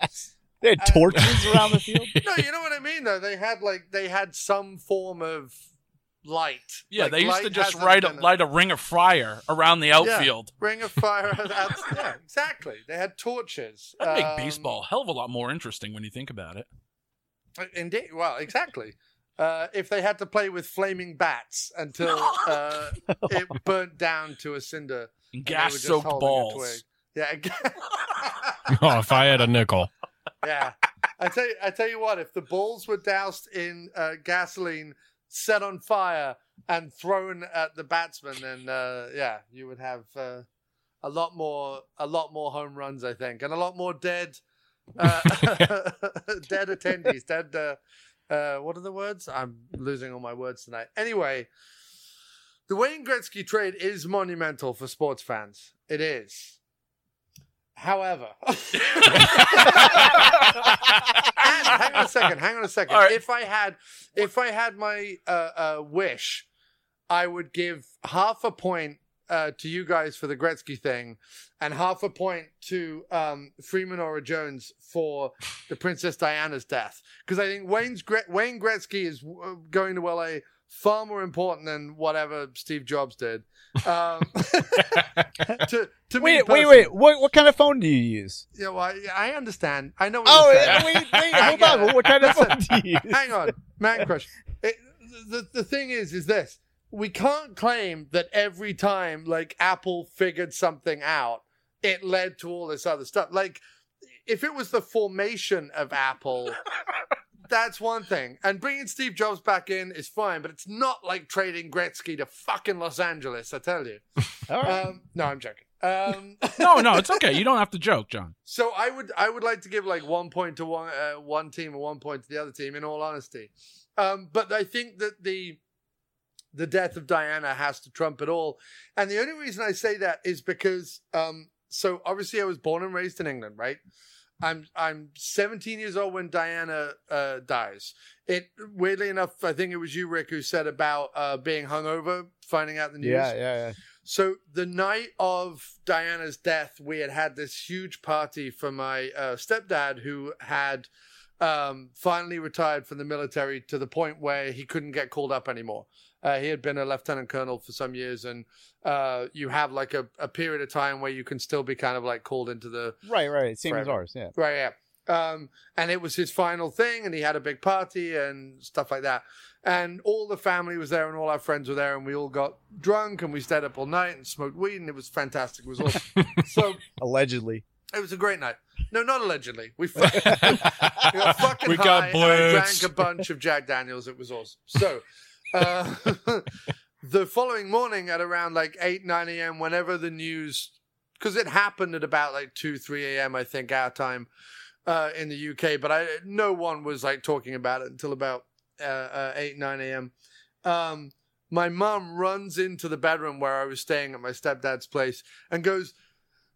Speaker 2: They had torches around the field.
Speaker 8: No, you know what I mean though. They had like they had some form of light.
Speaker 6: Yeah,
Speaker 8: Like,
Speaker 6: they used to just
Speaker 8: hasn't
Speaker 6: light a, light a ring of fire around the
Speaker 8: Yeah,
Speaker 6: outfield.
Speaker 8: ring of fire. out, yeah, exactly. They had torches.
Speaker 6: That'd make
Speaker 8: Um,
Speaker 6: baseball a hell of a lot more interesting when you think about it.
Speaker 8: Indeed. Well, exactly. Uh, if they had to play with flaming bats until uh, it burnt down to a cinder.
Speaker 6: And
Speaker 8: and they were just
Speaker 6: gas-soaked
Speaker 8: holding a
Speaker 6: balls.
Speaker 8: twig. Yeah.
Speaker 7: Oh, if I had a nickel.
Speaker 8: Yeah. I tell you, I tell you what. If the balls were doused in uh, gasoline, set on fire, and thrown at the batsman, then uh, yeah, you would have uh, a lot more, a lot more home runs, I think, and a lot more dead, uh, dead attendees, dead. Uh, uh, what are the words? I'm losing all my words tonight. Anyway, the Wayne Gretzky trade is monumental for sports fans. It is. However, and hang on a second. Hang on a second.
Speaker 6: All right.
Speaker 8: If I had, if I had my uh, uh, wish, I would give half a point uh, to you guys for the Gretzky thing, and half a point to um, Free Menorah Jones for the Princess Diana's death. Because I think Wayne's Gre- Wayne Gretzky is uh, going to LA far more important than whatever Steve Jobs did. Um, to to me,
Speaker 2: Wait, wait, wait. What what kind of phone do you use?
Speaker 8: Yeah, well, I, I understand. I know. What
Speaker 2: Oh,
Speaker 8: you're
Speaker 2: wait, wait, wait, hold on.
Speaker 8: it.
Speaker 2: What kind of phone do you use?
Speaker 8: Hang on, Mancrush. It, the the thing is, is this: we can't claim that every time like Apple figured something out, it led to all this other stuff. Like, if it was the formation of Apple. That's one thing. And bringing Steve Jobs back in is fine, but it's not like trading Gretzky to fucking Los Angeles, I tell you.
Speaker 2: All right.
Speaker 8: Um, no, I'm joking. Um,
Speaker 6: No, no, it's okay. You don't have to joke, Jon.
Speaker 8: So I would I would like to give like one point to one uh, one team and one point to the other team. In all honesty, um, but I think that the the death of Diana has to trump it all. And the only reason I say that is because um, so obviously I was born and raised in England, right? I'm I'm 17 years old when Diana uh, dies. It weirdly enough, I think it was you, Rick, who said about uh, being hungover, finding out the news.
Speaker 2: Yeah, yeah, yeah.
Speaker 8: So the night of Diana's death, we had had this huge party for my uh, stepdad, who had um, finally retired from the military to the point where he couldn't get called up anymore. Uh, he had been a lieutenant colonel for some years, and uh, you have like a, a period of time where you can still be kind of like called into the
Speaker 2: Right, right. Same as ours. Yeah.
Speaker 8: Right, yeah. Um, and it was his final thing, and he had a big party and stuff like that. And all the family was there, and all our friends were there, and we all got drunk, and we stayed up all night and smoked weed, and it was fantastic. It was awesome. so
Speaker 2: Allegedly.
Speaker 8: it was a great night. No, not allegedly. We, fu- we got fucking
Speaker 7: We
Speaker 8: high.
Speaker 7: got
Speaker 8: and I drank a bunch of Jack Daniels. It was awesome. So, uh, the following morning at around like 8, 9 a.m., whenever the news, because it happened at about like 2, 3 a.m., I think, our time uh, in the UK, but I no one was like talking about it until about uh, uh, 8, 9 a.m. Um, my mom runs into the bedroom where I was staying at my stepdad's place and goes,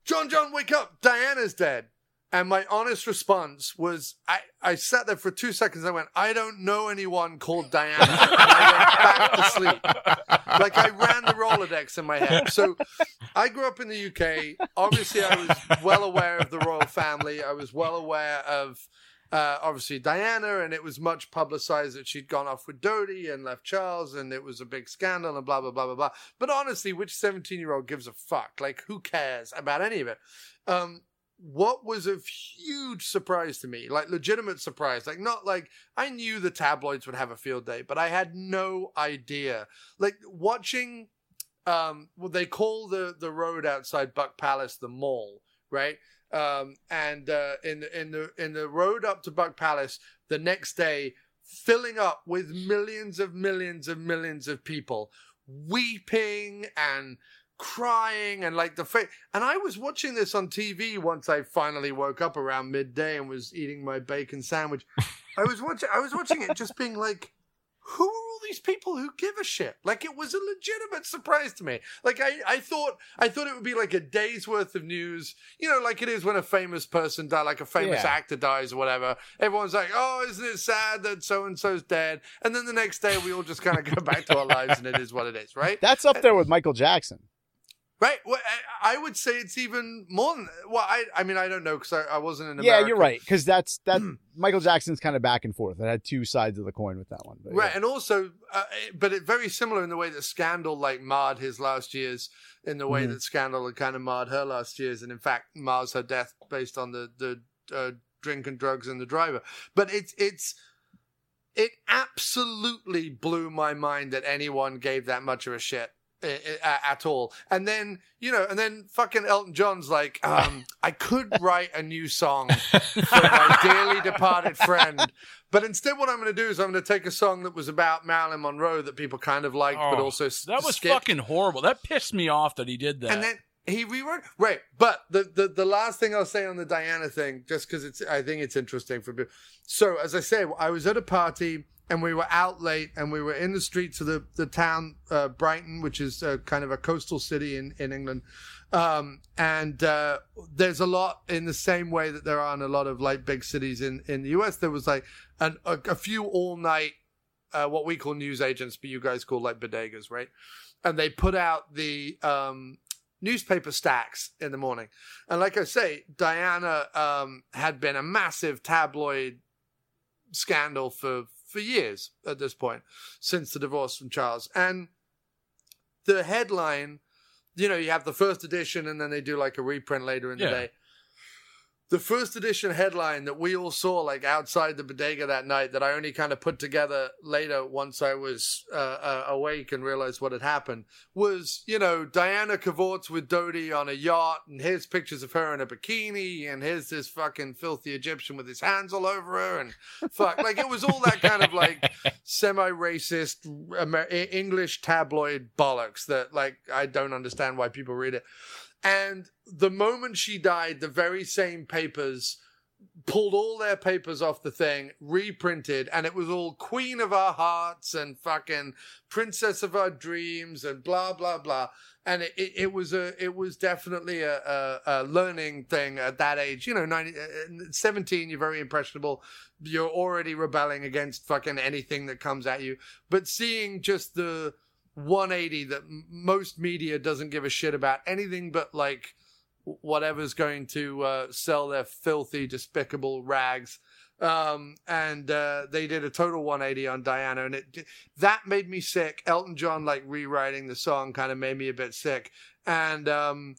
Speaker 8: Jon, Jon, wake up. Diana's dead. And my honest response was, I, I sat there for two seconds. I went, I don't know anyone called Diana. And I went back to sleep. Like I ran the Rolodex in my head. So I grew up in the UK. Obviously, I was well aware of the royal family. I was well aware of, uh, obviously, Diana, and it was much publicized that she'd gone off with Dodi and left Charles, and it was a big scandal and blah, blah, blah, blah, blah. But honestly, which 17 year old gives a fuck? Like, who cares about any of it? Um, what was a huge surprise to me, like legitimate surprise, like not like I knew the tabloids would have a field day, but I had no idea. Like watching, um, well, they call the the road outside Buck Palace the mall, right? Um, and uh, in the in the in the road up to Buck Palace the next day, filling up with millions of millions of millions of people weeping and crying and like the fa- and I was watching this on TV once I finally woke up around midday and was eating my bacon sandwich. I was watching I was watching it just being like who are all these people who give a shit? Like it was a legitimate surprise to me. Like I, I thought I thought it would be like a day's worth of news, you know, like it is when a famous person dies, like a famous
Speaker 2: Yeah.
Speaker 8: actor dies or whatever. Everyone's like, Oh, isn't it sad that so and so's dead? And then the next day we all just kind of go back to our lives and it is what it is, right?
Speaker 2: That's up there with Michael Jackson.
Speaker 8: Right. Well, I, I would say it's even more than. Well, I, I mean, I don't know because I, I wasn't in America.
Speaker 2: Yeah, you're right. Because that's that. Michael Jackson's kind of back and forth. It had two sides of the coin with that one. But
Speaker 8: Right,
Speaker 2: yeah.
Speaker 8: and also, uh, but it very similar in the way that Scandal like marred his last years, in the way
Speaker 2: Mhm.
Speaker 8: that Scandal had kind of marred her last years, and in fact mars her death based on the the uh, drink and drugs and the driver. But it's it's it absolutely blew my mind that anyone gave that much of a shit. I- i- At all, and then you know, and then fucking Elton John's like, um, I could write a new song for my dearly departed friend, but instead, what I'm going to do is I'm going to take a song that was about Marilyn Monroe that people kind of liked, but
Speaker 6: Oh,
Speaker 8: also
Speaker 6: That was
Speaker 8: skipped.
Speaker 6: fucking horrible. That pissed me off that he did that.
Speaker 8: And then he rewrote right. But the, the the last thing I'll say on the Diana thing, just because it's I think it's interesting for people. So as I say, I was at a party and we were out late and we were in the streets of the the town uh, Brighton, which is uh, kind of a coastal city in in England. Um, and uh, there's a lot in the same way that there are in a lot of like big cities in in the US. There was like an, a, a few all night uh, what we call news agents, but you guys call like bodegas, right? And they put out the um, newspaper stacks in the morning. And like I say, Diana um, had been a massive tabloid scandal for for years at this point, since the divorce from Charles. And the headline, you know, you have the first edition, and then they do like a reprint later in
Speaker 6: Yeah.
Speaker 8: the day. The first edition headline that we all saw, like outside the bodega that night, that I only kind of put together later once I was uh, uh, awake and realized what had happened, was you know Diana cavorts with Dodi on a yacht, and here's pictures of her in a bikini, and here's this fucking filthy Egyptian with his hands all over her, and fuck, like it was all that kind of like semi-racist Amer- E- English tabloid bollocks that like I don't understand why people read it. And the moment she died, the very same papers pulled all their papers off the thing, reprinted, and it was all Queen of Our Hearts and fucking Princess of Our Dreams and blah blah blah. And it, it, it was a it was definitely a, a, a learning thing at that age. You know, 90, uh, 17, you're very impressionable. You're already rebelling against fucking anything that comes at you. But seeing just the 180 that most media doesn't give a shit about anything but like whatever's going to uh, sell their filthy, despicable rags. Um, and uh, they did a total 180 on Diana, and it that made me sick. Elton John like rewriting the song kind of made me a bit sick, and um,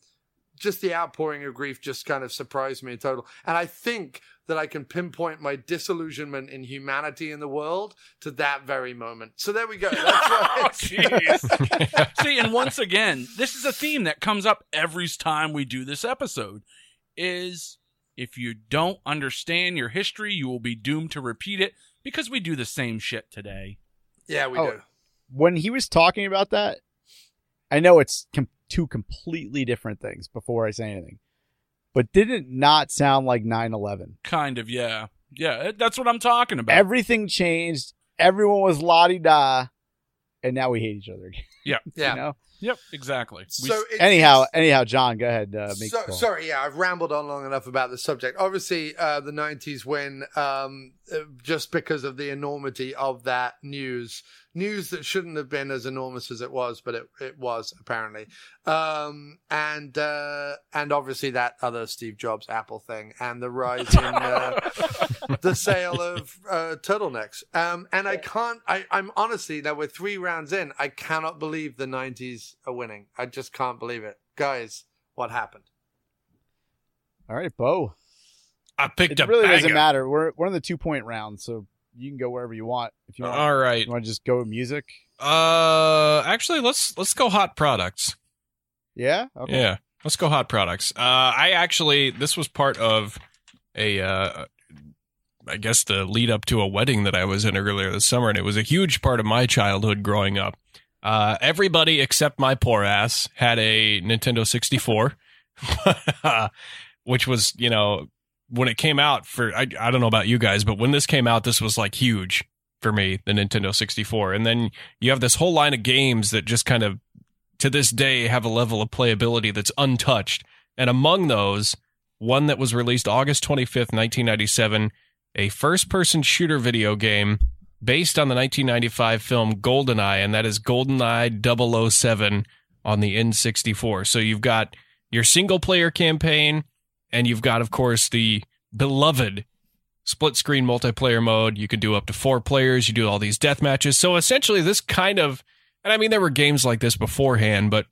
Speaker 8: just the outpouring of grief just kind of surprised me in total. And I think that I can pinpoint my disillusionment in humanity in the world to that very moment. So there we go. That's
Speaker 6: Oh,
Speaker 8: right.
Speaker 6: jeez. See, and once again, this is a theme that comes up every time we do this episode. Is if you don't understand your history, you will be doomed to repeat it because we do the same shit today.
Speaker 8: yeah, we
Speaker 2: Oh.
Speaker 8: do.
Speaker 2: when he was talking about that, I know it's com- two completely different things before I say anything, but did it not sound like 9 11?
Speaker 6: Kind of, yeah. Yeah, that's what I'm talking about.
Speaker 2: Everything changed. Everyone was la di da, and now we hate each other again.
Speaker 6: yeah.
Speaker 8: Yeah.
Speaker 2: You know?
Speaker 6: Yep, exactly. We-
Speaker 8: So it's-
Speaker 2: Anyhow,
Speaker 8: it's-
Speaker 2: anyhow, Jon, go ahead. Uh, make
Speaker 8: so, sorry, yeah, I've rambled on long enough about the subject. Obviously, uh, the '90s, when um, just because of the enormity of that news, news that shouldn't have been as enormous as it was, but it, it was apparently, um, and uh, and obviously that other Steve Jobs Apple thing, and the rise in uh, the sale of uh, turtlenecks. Um, and I can't. I, I'm honestly now we're three rounds in. I cannot believe the '90s are winning. I just can't believe it, guys. What happened?
Speaker 2: All right, Beau.
Speaker 7: I picked
Speaker 2: It
Speaker 7: a
Speaker 2: really doesn't matter. We're we're in the two point round, so you can go wherever you want. If you want,
Speaker 7: All right.
Speaker 2: you want to just go with music.
Speaker 7: Uh, actually, let's let's go hot products.
Speaker 2: Yeah. Okay.
Speaker 7: Yeah, let's go hot products. Uh, I actually this was part of a uh, I guess the lead up to a wedding that I was in earlier this summer, and it was a huge part of my childhood growing up. Uh, everybody except my poor ass had a Nintendo 64, which was you know when it came out for I I don't know about you guys, but when this came out, this was like huge for me, the Nintendo 64. And then you have this whole line of games that just kind of to this day have a level of playability that's untouched. And among those, one that was released August 25th, 1997, a first person shooter video game based on the 1995 film GoldenEye, and that is GoldenEye 007 on the N64. So you've got your single player campaign, and you've got, of course, the beloved split screen multiplayer mode. You can do up to four players. You do all these death matches. So essentially, this kind of, and I mean, there were games like this beforehand, but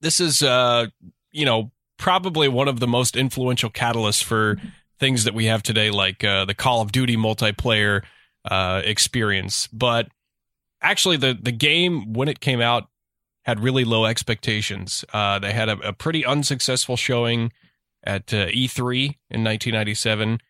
Speaker 7: this is, uh, you know, probably one of the most influential catalysts for things that we have today, like uh, the Call of Duty multiplayer uh, experience. But actually, the the game when it came out had really low expectations. Uh, they had a, a pretty unsuccessful showing at uh, E3 in 1997.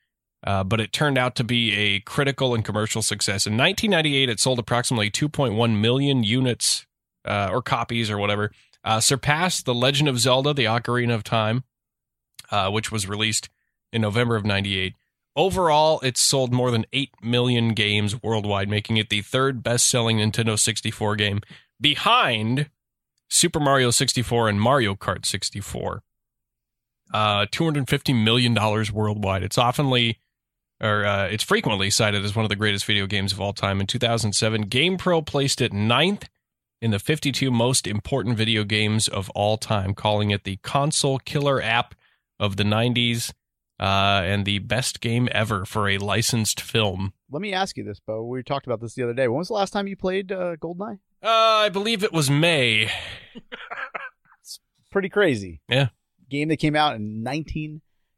Speaker 7: Uh, but it turned out to be a critical and commercial success. In 1998, it sold approximately 2.1 million units uh, or copies or whatever, uh, surpassed The Legend of Zelda: The Ocarina of Time, uh, which was released in November of '98. Overall, it sold more than 8 million games worldwide, making it the third best-selling Nintendo 64 game, behind Super Mario 64 and Mario Kart 64 uh, $250 million worldwide. It's oftenly, or uh, it's frequently cited as one of the greatest video games of all time. In 2007, GamePro placed it ninth in the 52 most important video games of all time, calling it the console killer app of the 90s uh, and the best game ever for a licensed film.
Speaker 2: Let me ask you this, Beau. We talked about this the other day. When was the last time you played uh, GoldenEye?
Speaker 7: Uh, I believe it was May.
Speaker 2: It's pretty crazy.
Speaker 7: Yeah.
Speaker 2: Game that came out in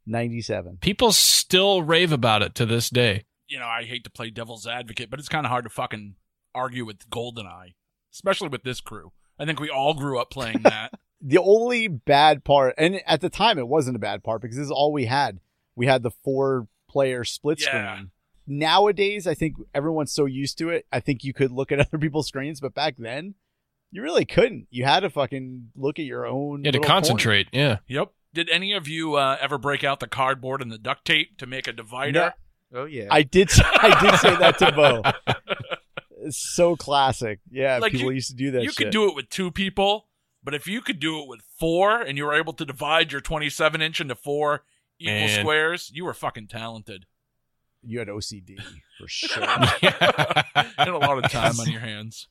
Speaker 2: 1997.
Speaker 7: People still rave about it to this day.
Speaker 6: you know, I hate to play devil's advocate, but it's kind of hard to fucking argue with GoldenEye, especially with this crew. I think we all grew up playing that.
Speaker 2: The only bad part, and at the time it wasn't a bad part because this is all we had. We had the four player split
Speaker 6: Yeah.
Speaker 2: screen. Nowadays, I think everyone's so used to it. I think you could look at other people's screens, but back then, you really couldn't. You had to fucking look at your own.
Speaker 7: Yeah, to
Speaker 2: little corner.
Speaker 7: concentrate. Yeah.
Speaker 6: yep. Did any of you uh, ever break out the cardboard and the duct tape to make a divider?
Speaker 9: Oh yeah.
Speaker 2: I did. I did say that to Beau. It's so classic. Yeah,
Speaker 6: Like,
Speaker 2: people
Speaker 6: you-
Speaker 2: used to do that.
Speaker 6: you
Speaker 2: shit.
Speaker 6: could do it with two people, but if you could do it with four and you were able to divide your 27 inch into four equal
Speaker 7: Man.
Speaker 6: squares, you were fucking talented.
Speaker 2: You had OCD for sure.
Speaker 6: you had a lot of time on your hands.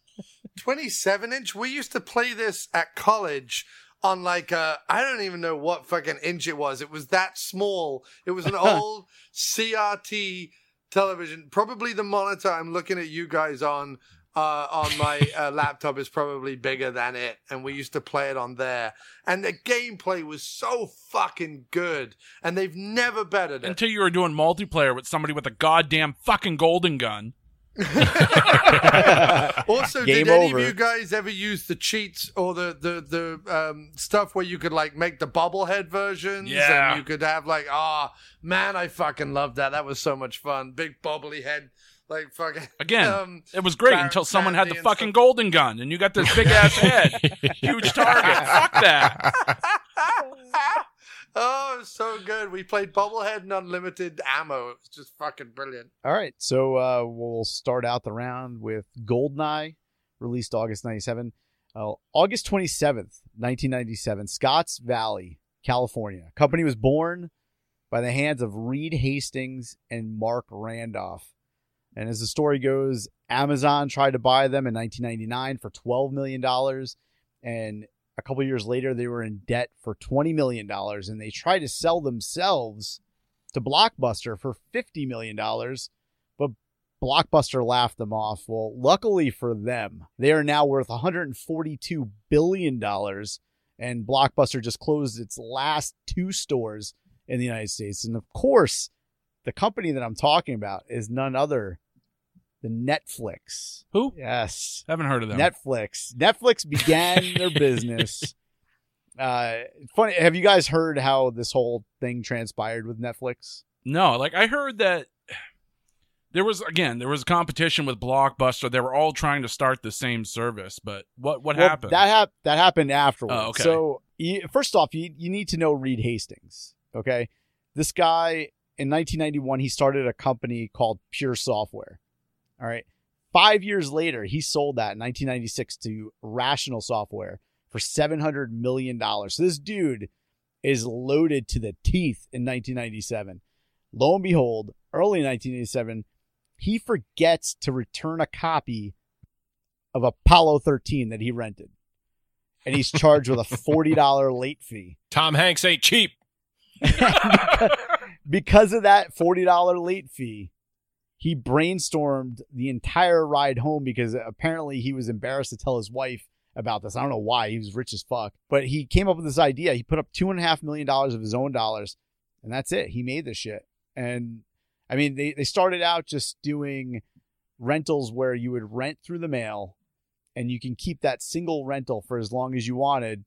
Speaker 8: 27 inch. We used to play this at college on like uh I don't even know what fucking inch it was. It was that small. It was an old CRT television. Probably the monitor I'm looking at you guys on uh, on my uh, laptop is probably bigger than it, and we used to play it on there. And the gameplay was so fucking good, and they've never bettered it.
Speaker 6: Until you were doing multiplayer with somebody with a goddamn fucking golden gun.
Speaker 8: also,
Speaker 2: Game
Speaker 8: did any
Speaker 2: over.
Speaker 8: of you guys ever use the cheats or the the the um, stuff where you could like make the bobblehead versions?
Speaker 6: Yeah.
Speaker 8: and you could have like, ah, man, I fucking loved that. That was so much fun. Big bobbly head, like fucking
Speaker 6: Again,
Speaker 8: Um,
Speaker 6: it was great until someone had the fucking
Speaker 8: stuff.
Speaker 6: golden gun and you got this big ass head. Huge target. Fuck that.
Speaker 8: oh, it was so good. We played bobblehead and unlimited ammo. It was just fucking brilliant.
Speaker 2: All right, so uh, we'll start out the round with Goldeneye, released August 97. Uh, August 27th, 1997, Scotts Valley, California. Company was born by the hands of Reed Hastings and Marc Randolph. And as the story goes, Amazon tried to buy them in 1999 for $12 million. And a couple years later, they were in debt for $20 million. And they tried to sell themselves to Blockbuster for $50 million. But Blockbuster laughed them off. Well, luckily for them, they are now worth $142 billion. And Blockbuster just closed its last two stores in the United States. And of course, the company that I'm talking about is none other than Netflix.
Speaker 6: Who?
Speaker 2: Yes.
Speaker 6: Haven't heard of them.
Speaker 2: Netflix. Netflix began their business. Uh, funny. Have you guys heard how this whole thing transpired with Netflix?
Speaker 6: No, like I heard that there was again there was a competition with Blockbuster. They were all trying to start the same service, but what what
Speaker 2: Well,
Speaker 6: happened?
Speaker 2: That hap- that happened afterwards.
Speaker 6: Oh, okay.
Speaker 2: So you, first off, you you need to know Reed Hastings. Okay, this guy in 1991 he started a company called Pure Software. All right. Five years later, he sold that in 1996 to Rational Software for 700 million dollars. So this dude is loaded to the teeth in 1997. Lo and behold, early 1987, he forgets to return a copy of Apollo 13 that he rented. And he's charged with a $40 late fee.
Speaker 7: Tom Hanks ain't cheap.
Speaker 2: because of that $40 late fee, he brainstormed the entire ride home because apparently he was embarrassed to tell his wife about this. I don't know why. He was rich as fuck. But he came up with this idea. He put up $2.5 million of his own dollars, and that's it. He made this shit. And I mean, they, they started out just doing rentals where you would rent through the mail and you can keep that single rental for as long as you wanted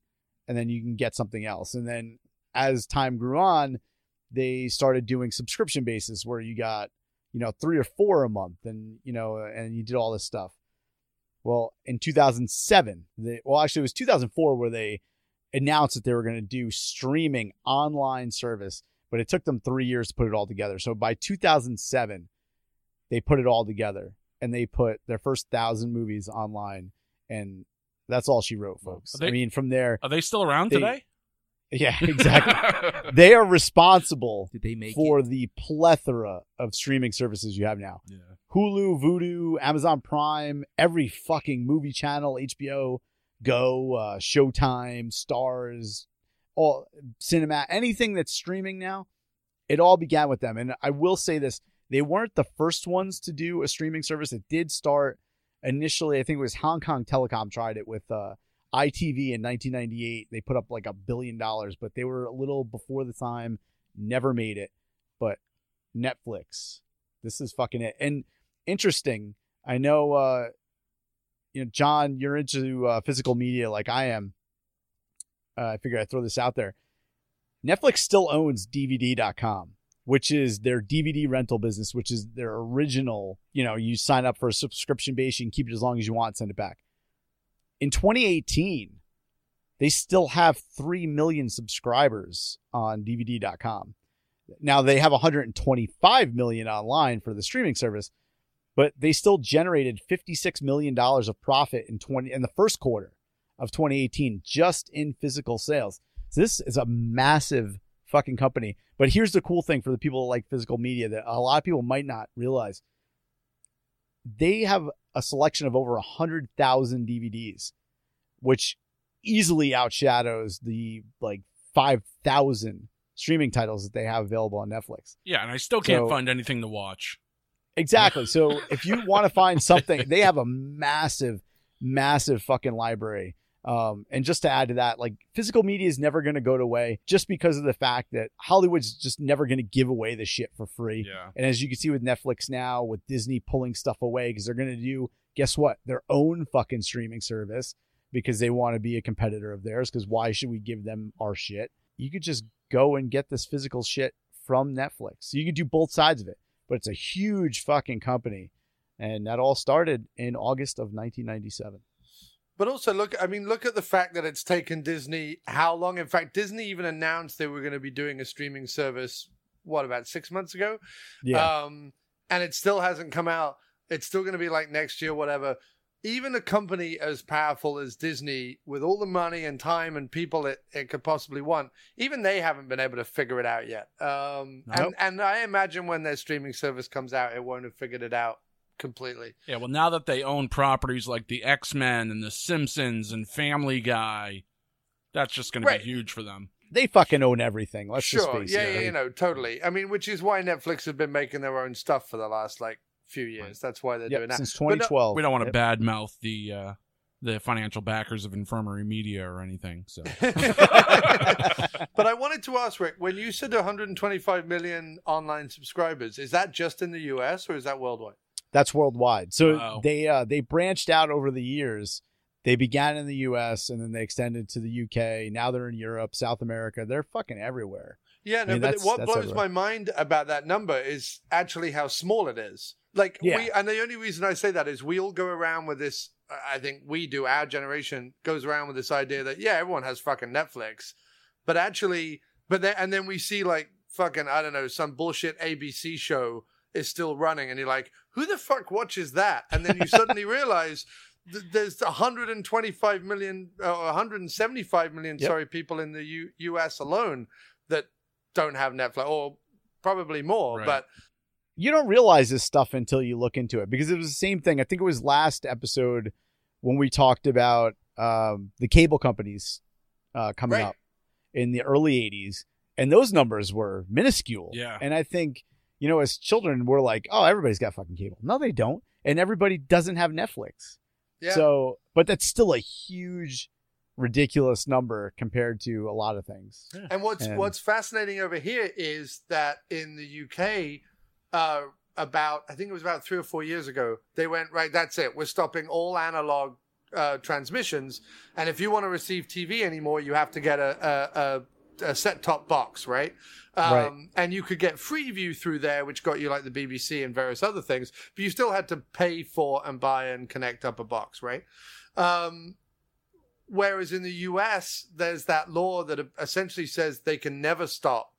Speaker 2: and then you can get something else. And then as time grew on, they started doing subscription basis where you got, you know, three or four a month and, you know, and you did all this stuff. Well, in 2007, they, well, actually, it was 2004 where they announced that they were going to do streaming online service, but it took them three years to put it all together. So by 2007, they put it all together and they put their first thousand movies online. And that's all she wrote, folks.
Speaker 6: They-
Speaker 2: I mean, from there,
Speaker 6: Are they still around
Speaker 2: They-
Speaker 6: today?
Speaker 2: Yeah, exactly. they are responsible
Speaker 9: Did they make
Speaker 2: for
Speaker 9: it?
Speaker 2: the plethora of streaming services you have now.
Speaker 6: Yeah.
Speaker 2: Hulu, Vudu, Amazon Prime, every fucking movie channel, HBO Go, uh, Showtime, Starz, all cinema, anything that's streaming now, it all began with them. And I will say this, they weren't the first ones to do a streaming service. It did start initially, I think it was Hong Kong Telecom tried it with uh ITV in 1998. They put up like a billion dollars, but they were a little before the time, never made it. But Netflix, this is fucking it. And interesting, I know, uh, you know, Jon, you're into uh, physical media like I am. Uh, I figure I'd throw this out there. Netflix still owns DVD.com, which is their DVD rental business, which is their original. You know, you sign up for a subscription base, you can keep it as long as you want, send it back. In 2018, they still have 3 million subscribers on DVD.com. Now they have 125 million online for the streaming service, but they still generated 56 million dollars of profit in 20 in the first quarter of 2018 just in physical sales. So this is a massive fucking company. But here's the cool thing for the people that like physical media that a lot of people might not realize. They have a selection of over 100,000 DVDs, which easily outshadows the like 5,000 streaming titles that they have available on Netflix.
Speaker 6: Yeah, and I still can't
Speaker 2: So-
Speaker 6: find anything to watch.
Speaker 2: Exactly. So if you want to find something, they have a massive, massive fucking library. Um, and just to add to that, like physical media is never going to go away just because of the fact that Hollywood's just never going to give away the shit for free.
Speaker 6: Yeah.
Speaker 2: And as you can see with Netflix now, with Disney pulling stuff away because they're going to do, guess what? Their own fucking streaming service because they want to be a competitor of theirs. Because why should we give them our shit? You could just go and get this physical shit from Netflix. So you could do both sides of it, but it's a huge fucking company. And that all started in August of 1997.
Speaker 8: But also look, I mean, look at the fact that it's taken Disney how long? In fact, Disney even announced they were going to be doing a streaming service. What about six months ago?
Speaker 2: Yeah.
Speaker 8: Um, and it still hasn't come out. It's still going to be like next year, whatever. Even a company as powerful as Disney, with all the money and time and people it, it could possibly want, even they haven't been able to figure it out yet. Um,
Speaker 2: Nope.
Speaker 8: and, and I imagine when their streaming service comes out, it won't have figured it out completely.
Speaker 6: Yeah, well, now that they own properties like the X Men and the Simpsons and Family Guy, that's just going
Speaker 8: Right.
Speaker 6: to be huge for them.
Speaker 2: they fucking own everything. Let's just
Speaker 8: sure,
Speaker 2: face
Speaker 8: yeah,
Speaker 2: it.
Speaker 8: yeah, you know, totally. I mean, which is why Netflix have been making their own stuff for the last like few years. That's why they're
Speaker 2: Yep,
Speaker 8: doing that.
Speaker 2: since
Speaker 8: But no-
Speaker 2: 2012.
Speaker 6: We don't want to
Speaker 2: Yep.
Speaker 6: badmouth the uh, the financial backers of Infirmary Media or anything. So
Speaker 8: but I wanted to ask Rick, when you said 125 million online subscribers, is that just in the US or is that worldwide?
Speaker 2: That's worldwide. So
Speaker 6: Wow.
Speaker 2: they uh, they branched out over the years. They began in the U.S. and then they extended to the U.K. Now they're in Europe, South America. They're fucking everywhere.
Speaker 8: Yeah, no,
Speaker 2: mean,
Speaker 8: but what blows
Speaker 2: everywhere.
Speaker 8: my mind about that number is actually how small it is. Like
Speaker 2: Yeah.
Speaker 8: we, and the only reason I say that is we all go around with this. I think we do. Our generation goes around with this idea that yeah, everyone has fucking Netflix, but actually, but then and then we see like fucking I don't know some bullshit ABC show is still running, and you're like, who the fuck watches that? And then you suddenly realize. th- There's 125 million, uh, 175 million,
Speaker 2: Yep.
Speaker 8: sorry, people in the U- U.S. alone that don't have Netflix, or probably more.
Speaker 6: Right.
Speaker 8: But
Speaker 2: You don't realize this stuff until you look into it because it was the same thing. I think it was last episode when we talked about um, the cable companies uh, coming
Speaker 8: Right.
Speaker 2: up in the early 80s, and those numbers were minuscule.
Speaker 6: Yeah.
Speaker 2: And I think, you know, as children, we're like, oh, everybody's got fucking cable. No, they don't. And everybody doesn't have Netflix.
Speaker 8: yeah,
Speaker 2: So, but that's still a huge, ridiculous number compared to a lot of things.
Speaker 8: and what's
Speaker 2: and-
Speaker 8: what's fascinating over here is that in the UK, uh, about I think it was about three or four years ago, they went right. That's it. We're stopping all analog uh, transmissions, and if you want to receive TV anymore, you have to get a a, set top box, right? Um,
Speaker 2: Right.
Speaker 8: And you could get Freeview through there, which got you like the BBC and various other things, but you still had to pay for and buy and connect up a box, right? Um, whereas in the US, there's that law that essentially says they can never stop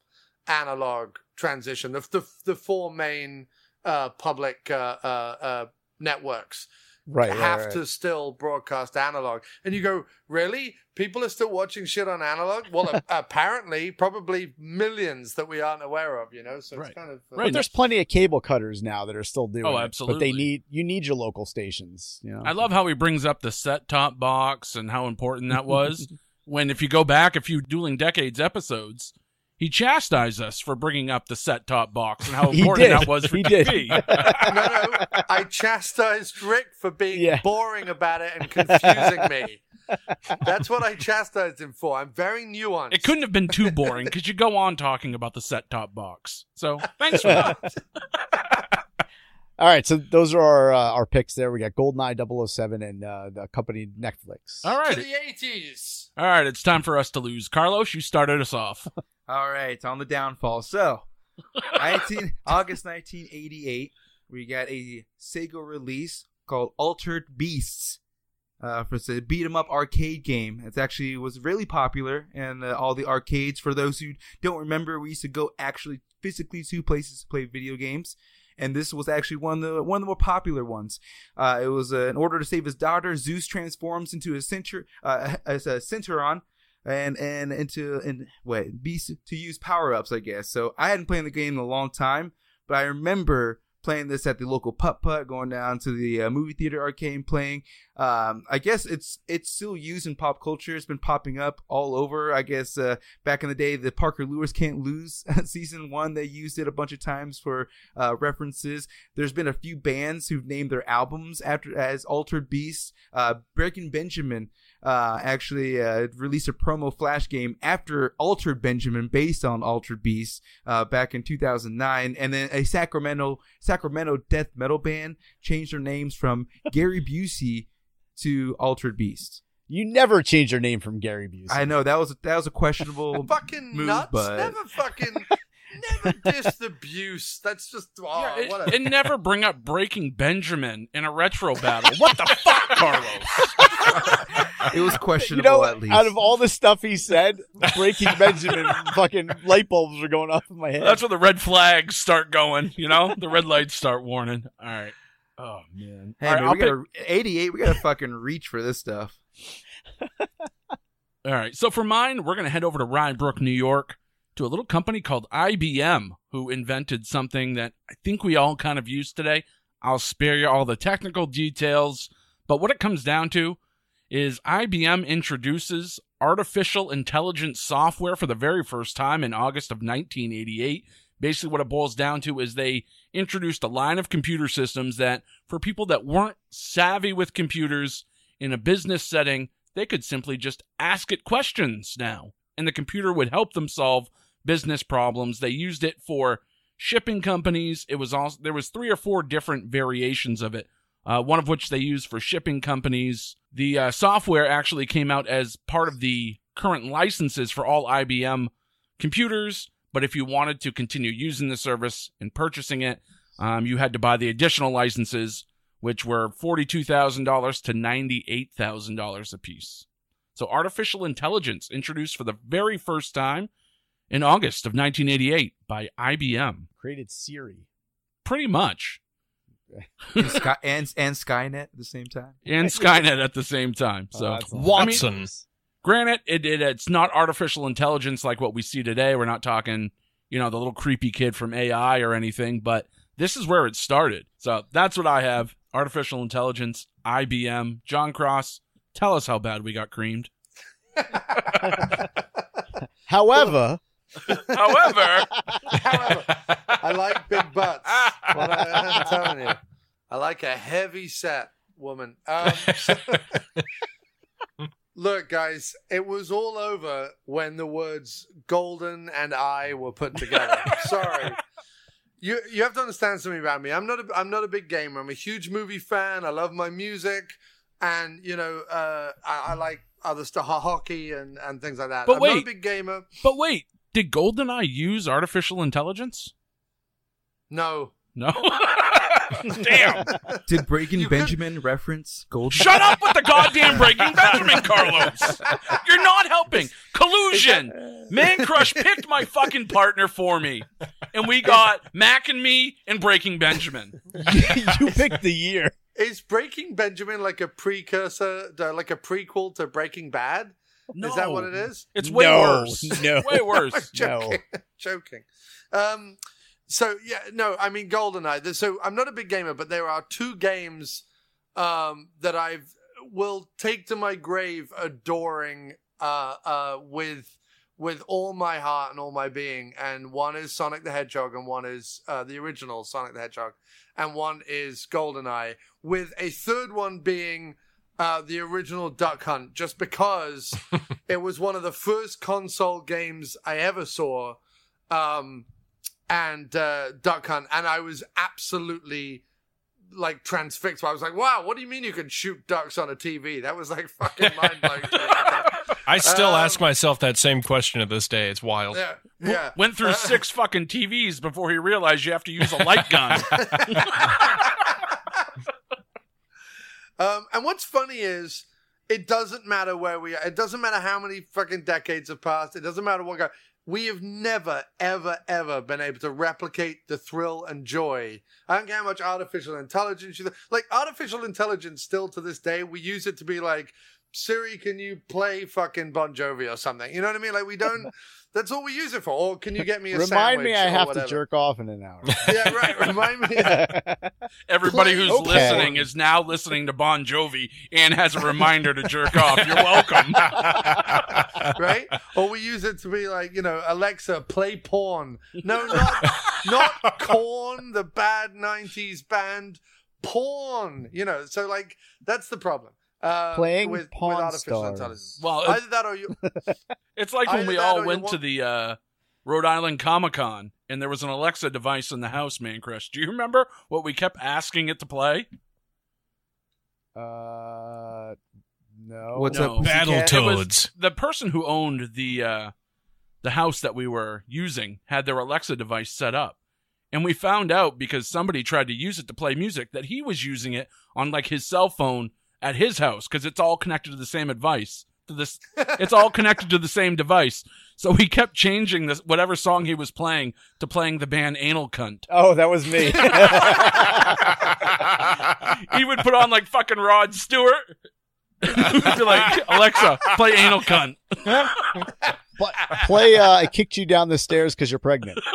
Speaker 8: analog transition. The the, the four main uh, public uh, uh, uh, networks
Speaker 2: Right. right,
Speaker 8: have
Speaker 2: right.
Speaker 8: to still broadcast analog. And you go, really? People are still watching shit on analog? Well, a- apparently, probably millions that we aren't aware of. You know, so
Speaker 6: Right.
Speaker 8: it's kind of uh,
Speaker 6: Right.
Speaker 2: But there's plenty of cable cutters now that are still doing
Speaker 6: Oh,
Speaker 2: it. But they need you need your local stations. You know.
Speaker 6: I love how he brings up the set top box and how important that was. when if you go back a few dueling decades episodes, he chastised us for bringing up the set top box and how important that was for
Speaker 2: He did.
Speaker 6: TV.
Speaker 8: no, no. I chastised Rick for being
Speaker 2: Yeah.
Speaker 8: boring about it and confusing me. That's what I chastised him for. I'm very nuanced.
Speaker 6: it couldn't have been too boring because you go on talking about the set top box. So thanks for that.
Speaker 2: All right, so those are our uh, our picks. There, we got GoldenEye 007 and uh, the company Netflix.
Speaker 6: All
Speaker 8: to the 80s.
Speaker 6: All right, it's time for us to lose. Carlos, you started us off.
Speaker 9: All right, on the downfall. So, 19 August 1988, we got a Sega release called Altered Beasts. Uh, for it's a beat 'em up arcade game. It actually was really popular in uh, all the arcades. For those who don't remember, we used to go actually physically to places to play video games, and this was actually one of the one of the more popular ones. Uh, it was uh, in order to save his daughter, Zeus transforms into a center uh, as a Centauron and and into and wait, beast to use power ups, I guess. So I hadn't played the game in a long time, but I remember playing this at the local putt putt, going down to the uh, movie theater arcade, playing. Um, I guess it's it's still used in pop culture. It's been popping up all over. I guess uh, back in the day, the Parker Lewis Can't Lose season one, they used it a bunch of times for uh, references. There's been a few bands who've named their albums after as Altered Beast. Uh, Breaking Benjamin uh, actually uh, released a promo flash game after Altered Benjamin, based on Altered Beast, uh, back in 2009, and then a Sacramento Sacramento death metal band changed their names from Gary Busey to Altered Beast.
Speaker 2: You never change your name from Gary Busey.
Speaker 9: I know that was that was a questionable
Speaker 8: fucking
Speaker 9: move,
Speaker 8: nuts.
Speaker 9: but
Speaker 8: Never fucking never diss the abuse. That's just oh,
Speaker 6: Yeah, it-
Speaker 8: what a,
Speaker 6: and never bring up Breaking Benjamin in a retro battle. What the fuck, Carlos?
Speaker 9: it was
Speaker 2: you
Speaker 9: questionable
Speaker 2: know,
Speaker 9: at least.
Speaker 2: out of all the stuff he said, Breaking Benjamin, fucking light bulbs are going off in my head.
Speaker 6: That's when the red flags start going. You know, the red lights start warning. All right. Oh man.
Speaker 9: hey
Speaker 6: All right,
Speaker 9: man,
Speaker 6: I'll
Speaker 9: we gotta 88. We gotta fucking reach for this stuff.
Speaker 6: All right. So for mine, we're going to head over to Rye Brook, New York, to a little company called IBM, who invented something that I think we all kind of use today. I'll spare you all the technical details, but what it comes down to is IBM introduces artificial intelligence software for the very first time in August of 1988. Basically, what it boils down to is they introduced a line of computer systems that, for people that weren't savvy with computers in a business setting, they could simply just ask it questions now, and the computer would help them solve business problems. They used it for shipping companies. It was also there was three or four different variations of it. Uh, one of which they used for shipping companies. The uh, software actually came out as part of the current licenses for all IBM computers. But if you wanted to continue using the service and purchasing it, um, you had to buy the additional licenses, which were forty-two thousand dollars to ninety-eight thousand dollars a piece. So artificial intelligence introduced for the very first time in August of 1988 by IBM.
Speaker 2: Created Siri.
Speaker 6: Pretty much.
Speaker 9: and, Sky, and and Skynet at the same time.
Speaker 6: And Skynet at the same time. Oh, so
Speaker 2: Oh, that's awesome.
Speaker 7: Watson.
Speaker 6: granted, it, it it's not artificial intelligence like what we see today. We're not talking, you know, the little creepy kid from AI or anything, but this is where it started. So that's what I have. Artificial intelligence, IBM, Jon Cross. Tell us how bad we got creamed.
Speaker 2: However,
Speaker 6: However,
Speaker 8: However, I like big butts. What I, am telling you, I like a heavy set woman. Um, so- look, guys, it was all over when the words "golden" and "I" were put together. Sorry. You you have to understand something about me. I'm not a I'm not a big gamer. I'm a huge movie fan. I love my music, and you know uh, I, I like other stuff, hockey and and things like that.
Speaker 6: But
Speaker 8: I'm not a
Speaker 6: wait.
Speaker 8: big gamer.
Speaker 6: but wait, did GoldenEye use artificial intelligence?
Speaker 8: No.
Speaker 6: No. Damn.
Speaker 9: Did Breaking
Speaker 8: You could-
Speaker 9: Benjamin reference Gold?
Speaker 6: Shut up with the goddamn Breaking Benjamin, Carlos. You're not helping. Collusion. Mancrush picked my fucking partner for me. And we got Mac and me and Breaking Benjamin.
Speaker 2: you picked the year.
Speaker 8: Is Breaking Benjamin like a precursor, like a prequel to Breaking Bad?
Speaker 6: No.
Speaker 8: Is that what it is?
Speaker 6: It's way
Speaker 2: No,
Speaker 6: worse.
Speaker 2: no.
Speaker 6: Way worse.
Speaker 8: joking, joking. Um, so yeah, no, I mean GoldenEye. So I'm not a big gamer, but there are two games um, that I've will take to my grave, adoring uh, uh, with with all my heart and all my being. And one is Sonic the Hedgehog, and one is uh, the original Sonic the Hedgehog, and one is GoldenEye, with a third one being. Uh, the original Duck Hunt, just because it was one of the first console games I ever saw, um, and uh, Duck Hunt, and I was absolutely like transfixed. I was like, "Wow, what do you mean you can shoot ducks on a TV?" That was like fucking mind blowing.
Speaker 7: I still
Speaker 8: Um,
Speaker 7: ask myself that same question to this day. It's wild.
Speaker 8: yeah, yeah.
Speaker 6: Went through six fucking TVs before he realized you have to use a light gun.
Speaker 8: Um, and what's funny is it doesn't matter where we are. It doesn't matter how many fucking decades have passed. It doesn't matter what. Go- we have never, ever, ever been able to replicate the thrill and joy. I don't care how much artificial intelligence you like. Artificial intelligence, still to this day, we use it to be like, Siri, can you play fucking Bon Jovi or something? You know what I mean? Like we don't. That's all we use it for. Or can you get me a
Speaker 10: Remind
Speaker 8: sandwich
Speaker 10: me, I
Speaker 8: or
Speaker 10: have
Speaker 8: whatever?
Speaker 10: to jerk off in an hour.
Speaker 8: Yeah, right. Remind me.
Speaker 6: Everybody
Speaker 8: Play-
Speaker 6: who's
Speaker 10: Okay.
Speaker 6: listening is now listening to Bon Jovi and has a reminder to jerk off. You're welcome.
Speaker 8: right? Or we use it to be like, you know, Alexa, play porn. No, not not corn, the bad '90s band. Porn. You know, so like that's the problem. Uh,
Speaker 10: Playing
Speaker 8: with,
Speaker 10: Pawn
Speaker 8: with artificial
Speaker 10: Stars.
Speaker 8: intelligence.
Speaker 6: Well, it-
Speaker 8: Either that or you.
Speaker 6: It's like when
Speaker 8: Either
Speaker 6: we
Speaker 8: that
Speaker 6: all
Speaker 8: or you
Speaker 6: went to
Speaker 8: want-
Speaker 6: the uh, Rhode Island Comic Con and there was an Alexa device in the house, Mancrush. Do you remember what we kept asking it to play?
Speaker 10: Uh, no.
Speaker 9: What's
Speaker 6: No.
Speaker 9: up, Pussycat?
Speaker 6: It was the person who owned the uh, the house that we were using had their Alexa device set up. And we found out because somebody tried to use it to play music that he was using it on like his cell phone at his house because it's all connected to the same advice. To this, it's all connected to the same device. So he kept changing this whatever song he was playing to playing the band Anal Cunt.
Speaker 10: Oh, that was me.
Speaker 6: he would put on like fucking Rod Stewart. He'd be like, Alexa, play Anal Cunt.
Speaker 10: Pl- Play. Uh, I kicked you down the stairs because you're pregnant.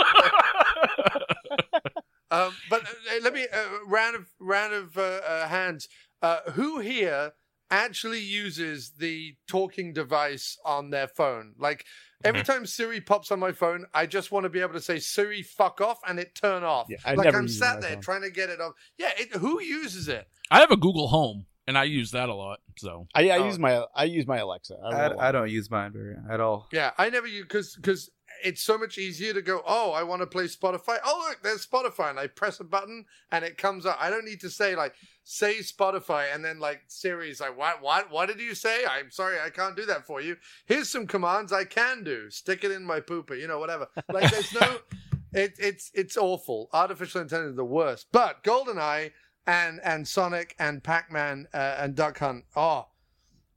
Speaker 8: Um, but uh, let me uh, round of round of uh, uh, hands. Uh, who here actually uses the talking device on their phone? Like every
Speaker 10: Mm-hmm.
Speaker 8: time Siri pops on my phone, I just want to be able to say Siri, fuck off, and it turn off.
Speaker 10: Yeah, I
Speaker 8: like I'm
Speaker 10: use it on
Speaker 8: sat there
Speaker 10: phone.
Speaker 8: trying to get it off. Yeah, it, who uses it?
Speaker 6: I have a Google Home, and I use that a lot. So
Speaker 10: I, I
Speaker 8: Oh.
Speaker 10: use my I use my Alexa. I don't.
Speaker 9: I, I don't use mine very at all.
Speaker 8: Yeah, I never use because because it's so much easier to go. Oh, I want to play Spotify. Oh, look, there's Spotify, and I press a button and it comes up. I don't need to say like say Spotify and then like Siri's like what what what did you say? I'm sorry, I can't do that for you. Here's some commands I can do. Stick it in my pooper, you know, whatever. Like there's no. It, it's it's awful. Artificial intelligence is the worst. But GoldenEye and and Sonic and Pac Man uh, and Duck Hunt, oh,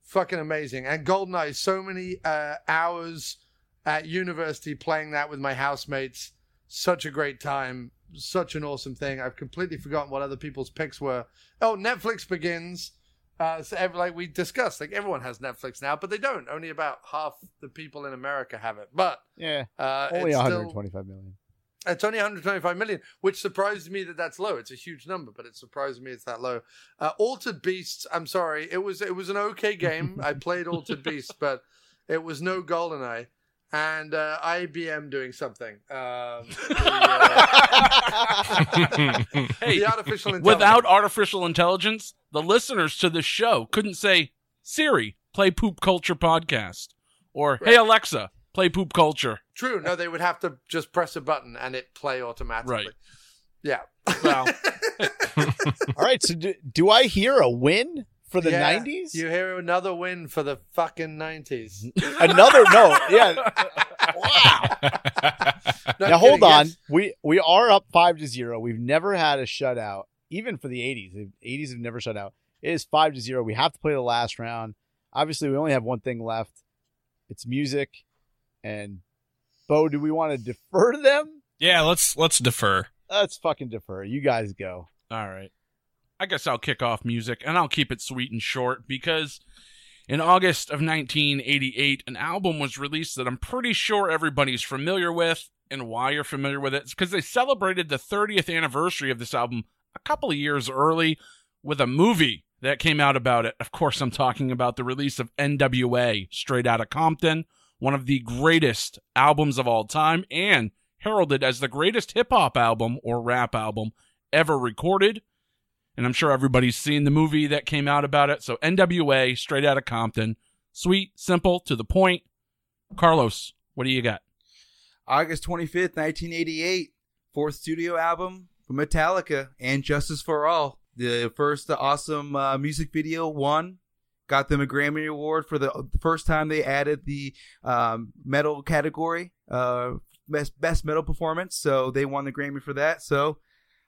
Speaker 8: fucking amazing. And GoldenEye, so many uh, hours at university playing that with my housemates. Such a great time. Such an awesome thing. I've completely forgotten what other people's picks were. Oh, Netflix begins. Uh, so every, like we discussed, like everyone has Netflix now, but they don't. Only about half the people in America have it. But
Speaker 10: Yeah,
Speaker 8: uh,
Speaker 10: only
Speaker 8: it's still-
Speaker 10: 125 million.
Speaker 8: it's only 125 million, which surprised me that that's low. It's a huge number, but it surprised me it's that low. Uh, Altered Beasts. I'm sorry, it was it was an okay game. I played Altered Beasts, but it was no GoldenEye. And uh, IBM doing something. Um, the, uh,
Speaker 6: hey,
Speaker 8: the artificial intelligence.
Speaker 6: without artificial intelligence, the listeners to this show couldn't say, Siri, play Poop Culture Podcast. Or, hey, Alexa, play Poop Culture.
Speaker 8: True. No, they would have to just press a button and it play automatically.
Speaker 6: Right.
Speaker 8: Yeah.
Speaker 6: Well,
Speaker 10: All right, so do, do I hear a win for the
Speaker 8: Yeah,
Speaker 10: 90s?
Speaker 8: You hear another win for the fucking 90s.
Speaker 10: Another no, yeah. Wow.
Speaker 8: No,
Speaker 10: now hold
Speaker 8: kidding,
Speaker 10: on. We we are up five to zero. We've never had a shutout, even for the 80s. The 80s have never shut out. It is five to zero. We have to play the last round. Obviously, we only have one thing left. It's music. And Beau, do we want to defer to them?
Speaker 7: Yeah, let's let's defer.
Speaker 10: Let's fucking defer. You guys go.
Speaker 6: All right. I guess I'll kick off music and I'll keep it sweet and short because in August of 1988, an album was released that I'm pretty sure everybody's familiar with. And why you're familiar with it is because they celebrated the 30th anniversary of this album a couple of years early with a movie that came out about it. Of course, I'm talking about the release of NWA Straight Outta Compton, one of the greatest albums of all time and heralded as the greatest hip hop album or rap album ever recorded. And I'm sure everybody's seen the movie that came out about it. So NWA, straight out of Compton. Sweet, simple, to the point. Carlos, what do you got?
Speaker 9: August 25th, 1988, fourth studio album from Metallica and Justice for All. The first awesome uh, music video won. Got them a Grammy Award for the, first time they added the um, metal category, uh, best, best metal performance. So they won the Grammy for that. So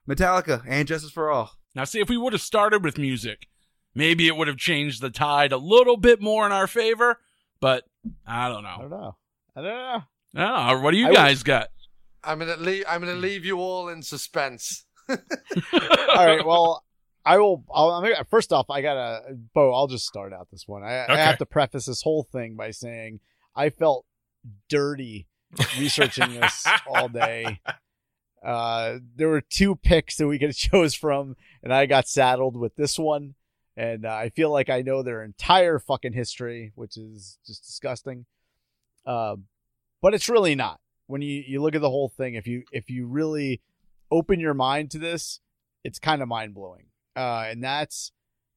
Speaker 9: Metallica and Justice for All.
Speaker 6: Now, see, if we would have started with music, maybe it would have changed the tide a little bit more in our favor, but I don't
Speaker 10: I don't
Speaker 6: know.
Speaker 10: know. I don't know.
Speaker 6: I don't know. What do you
Speaker 10: I
Speaker 6: guys got?
Speaker 8: I'm gonna leave. I'm gonna leave you all in suspense.
Speaker 10: All right. Well,
Speaker 2: I will. I'll, I'm gonna, first off, I gotta, Beau. I'll just start out this one. I,
Speaker 7: Okay.
Speaker 2: I have to preface this whole thing by saying I felt dirty researching this all day. Uh, there were two picks that we could have chose from, and I got saddled with this one. And uh, I feel like I know their entire fucking history, which is just disgusting. Uh, but it's really not. When you, you look at the whole thing, if you if you really open your mind to this, it's kind of mind blowing. Uh, and that's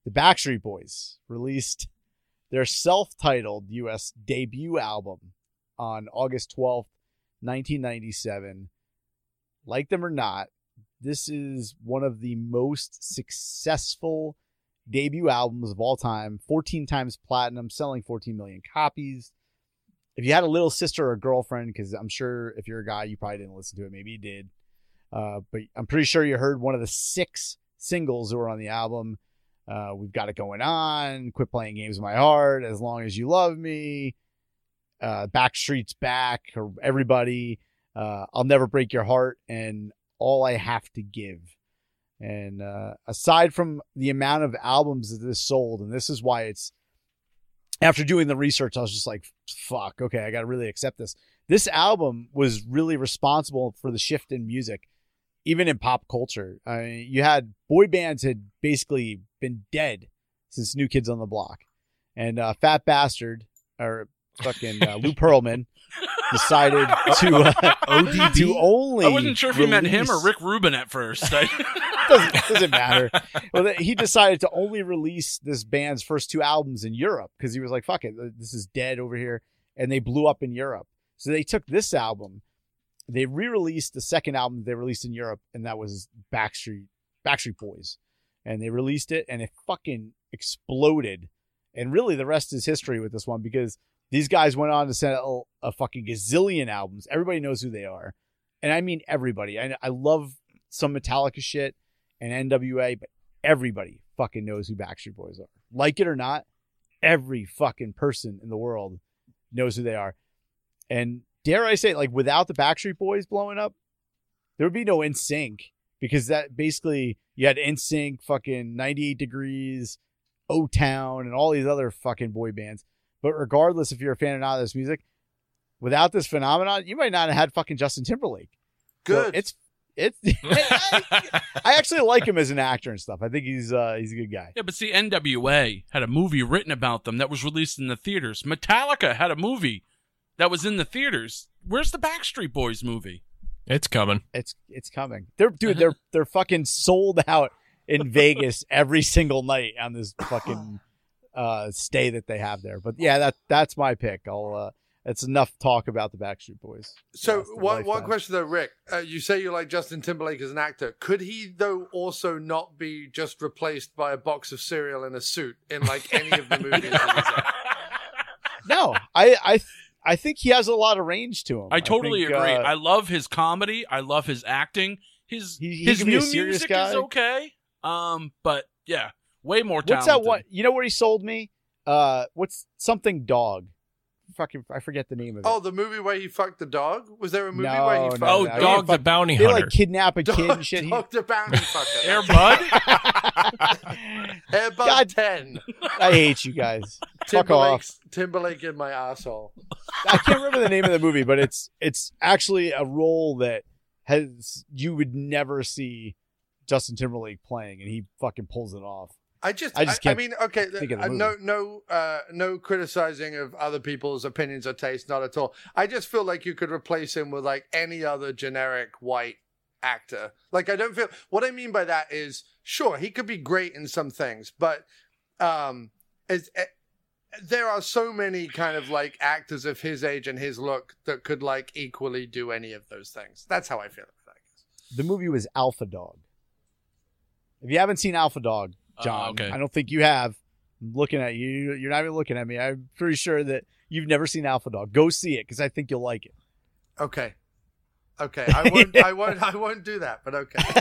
Speaker 2: the Backstreet Boys released their self titled U.S. debut album on August 12th, 1997. Like them or not, this is one of the most successful debut albums of all time 14 times platinum, selling 14 million copies. If you had a little sister or girlfriend, because I'm sure if you're a guy, you probably didn't listen to it. Maybe you did. Uh, but I'm pretty sure you heard one of the six singles that were on the album. Uh, We've got it going on. Quit playing games with my heart. As long as you love me. Uh, Backstreet's back. Or everybody. Uh, I'll never break your heart. And all I have to give. And uh, aside from the amount of albums that this sold, and this is why it's after doing the research, I was just like, fuck, okay, I got to really accept this. This album was really responsible for the shift in music, even in pop culture. I mean, you had boy bands had basically been dead since New Kids on the Block. And uh, Fat Bastard, or fucking uh, Lou Pearlman, decided to, uh, to only.
Speaker 6: I wasn't sure if you meant him or Rick Rubin at first. I-
Speaker 2: doesn't, doesn't matter. Well, he decided to only release this band's first two albums in Europe because he was like, "Fuck it, this is dead over here," and they blew up in Europe. So they took this album, they re-released the second album they released in Europe, and that was Backstreet Backstreet Boys, and they released it, and it fucking exploded. And really, the rest is history with this one because these guys went on to sell a fucking gazillion albums. Everybody knows who they are, and I mean everybody. I I love some Metallica shit and NWA, but everybody fucking knows who Backstreet Boys are. Like it or not, every fucking person in the world knows who they are. And dare I say, like without the Backstreet Boys blowing up, there would be no NSYNC because that basically you had NSYNC, fucking 98 Degrees, O Town, and all these other fucking boy bands. But regardless if you're a fan or not of this music, without this phenomenon, you might not have had fucking Justin Timberlake. So
Speaker 8: Good.
Speaker 2: it's it's I, I actually like him as an actor and stuff. I think he's uh he's a good guy.
Speaker 6: yeah, but see, NWA had a movie written about them that was released in the theaters. Metallica had a movie that was in the theaters. Where's the Backstreet Boys movie?
Speaker 7: It's coming.
Speaker 2: It's it's coming. They're dude, they're they're fucking sold out in Vegas every single night on this fucking uh stay that they have there. But yeah, that that's my pick. I'll uh it's enough talk about the Backstreet Boys.
Speaker 8: So
Speaker 2: That's
Speaker 8: one one question though, Rick. Uh, you say you like Justin Timberlake as an actor. Could he though also not be just replaced by a box of cereal in a suit in like any of the movies? that he's in?
Speaker 2: No, I I I think he has a lot of range to him.
Speaker 6: I totally
Speaker 2: think,
Speaker 6: agree.
Speaker 2: uh,
Speaker 6: I love his comedy. I love his acting. His
Speaker 2: He- he
Speaker 6: his
Speaker 2: can be a
Speaker 6: new music
Speaker 2: guy.
Speaker 6: is okay. Um, but yeah, way more
Speaker 2: What's that one? You know where he sold me? Uh, what's something dog? Fucking, I forget the name of it.
Speaker 8: oh, the movie where he fucked the dog. Was there a movie
Speaker 2: No,
Speaker 8: where he
Speaker 2: no,
Speaker 8: fucked?
Speaker 7: Oh,
Speaker 2: no.
Speaker 7: Dog the
Speaker 2: Fuck-
Speaker 7: Bounty hunter.
Speaker 2: they like kidnap a kid and shit. He,
Speaker 8: Dog the Bounty Fucker.
Speaker 6: Air Bud?
Speaker 8: Airbud
Speaker 2: God-
Speaker 8: 10.
Speaker 2: I hate you guys. Fuck off.
Speaker 8: Timberlake in my asshole.
Speaker 2: I can't remember the name of the movie, but it's it's actually a role that has you would never see Justin Timberlake playing, and he fucking pulls it off.
Speaker 8: I just,
Speaker 2: I just
Speaker 8: I mean, okay,
Speaker 2: think of the
Speaker 8: uh, no, no, uh, no criticizing of other people's opinions or tastes, not at all. I just feel like you could replace him with like any other generic white actor. Like, I don't feel. What I mean by that is, sure, he could be great in some things, but um, is. eh, there are so many kind of like actors of his age and his look that could like equally do any of those things. That's how I feel about it.
Speaker 2: The movie was Alpha Dog. If you haven't seen Alpha Dog, Jon,
Speaker 6: okay.
Speaker 2: I don't think you have. I'm looking at you. You're not even looking at me. I'm pretty sure that you've never seen Alpha Dog. Go see it because I think you'll like it.
Speaker 8: Okay. Okay. I won't I won't I won't do that, but okay.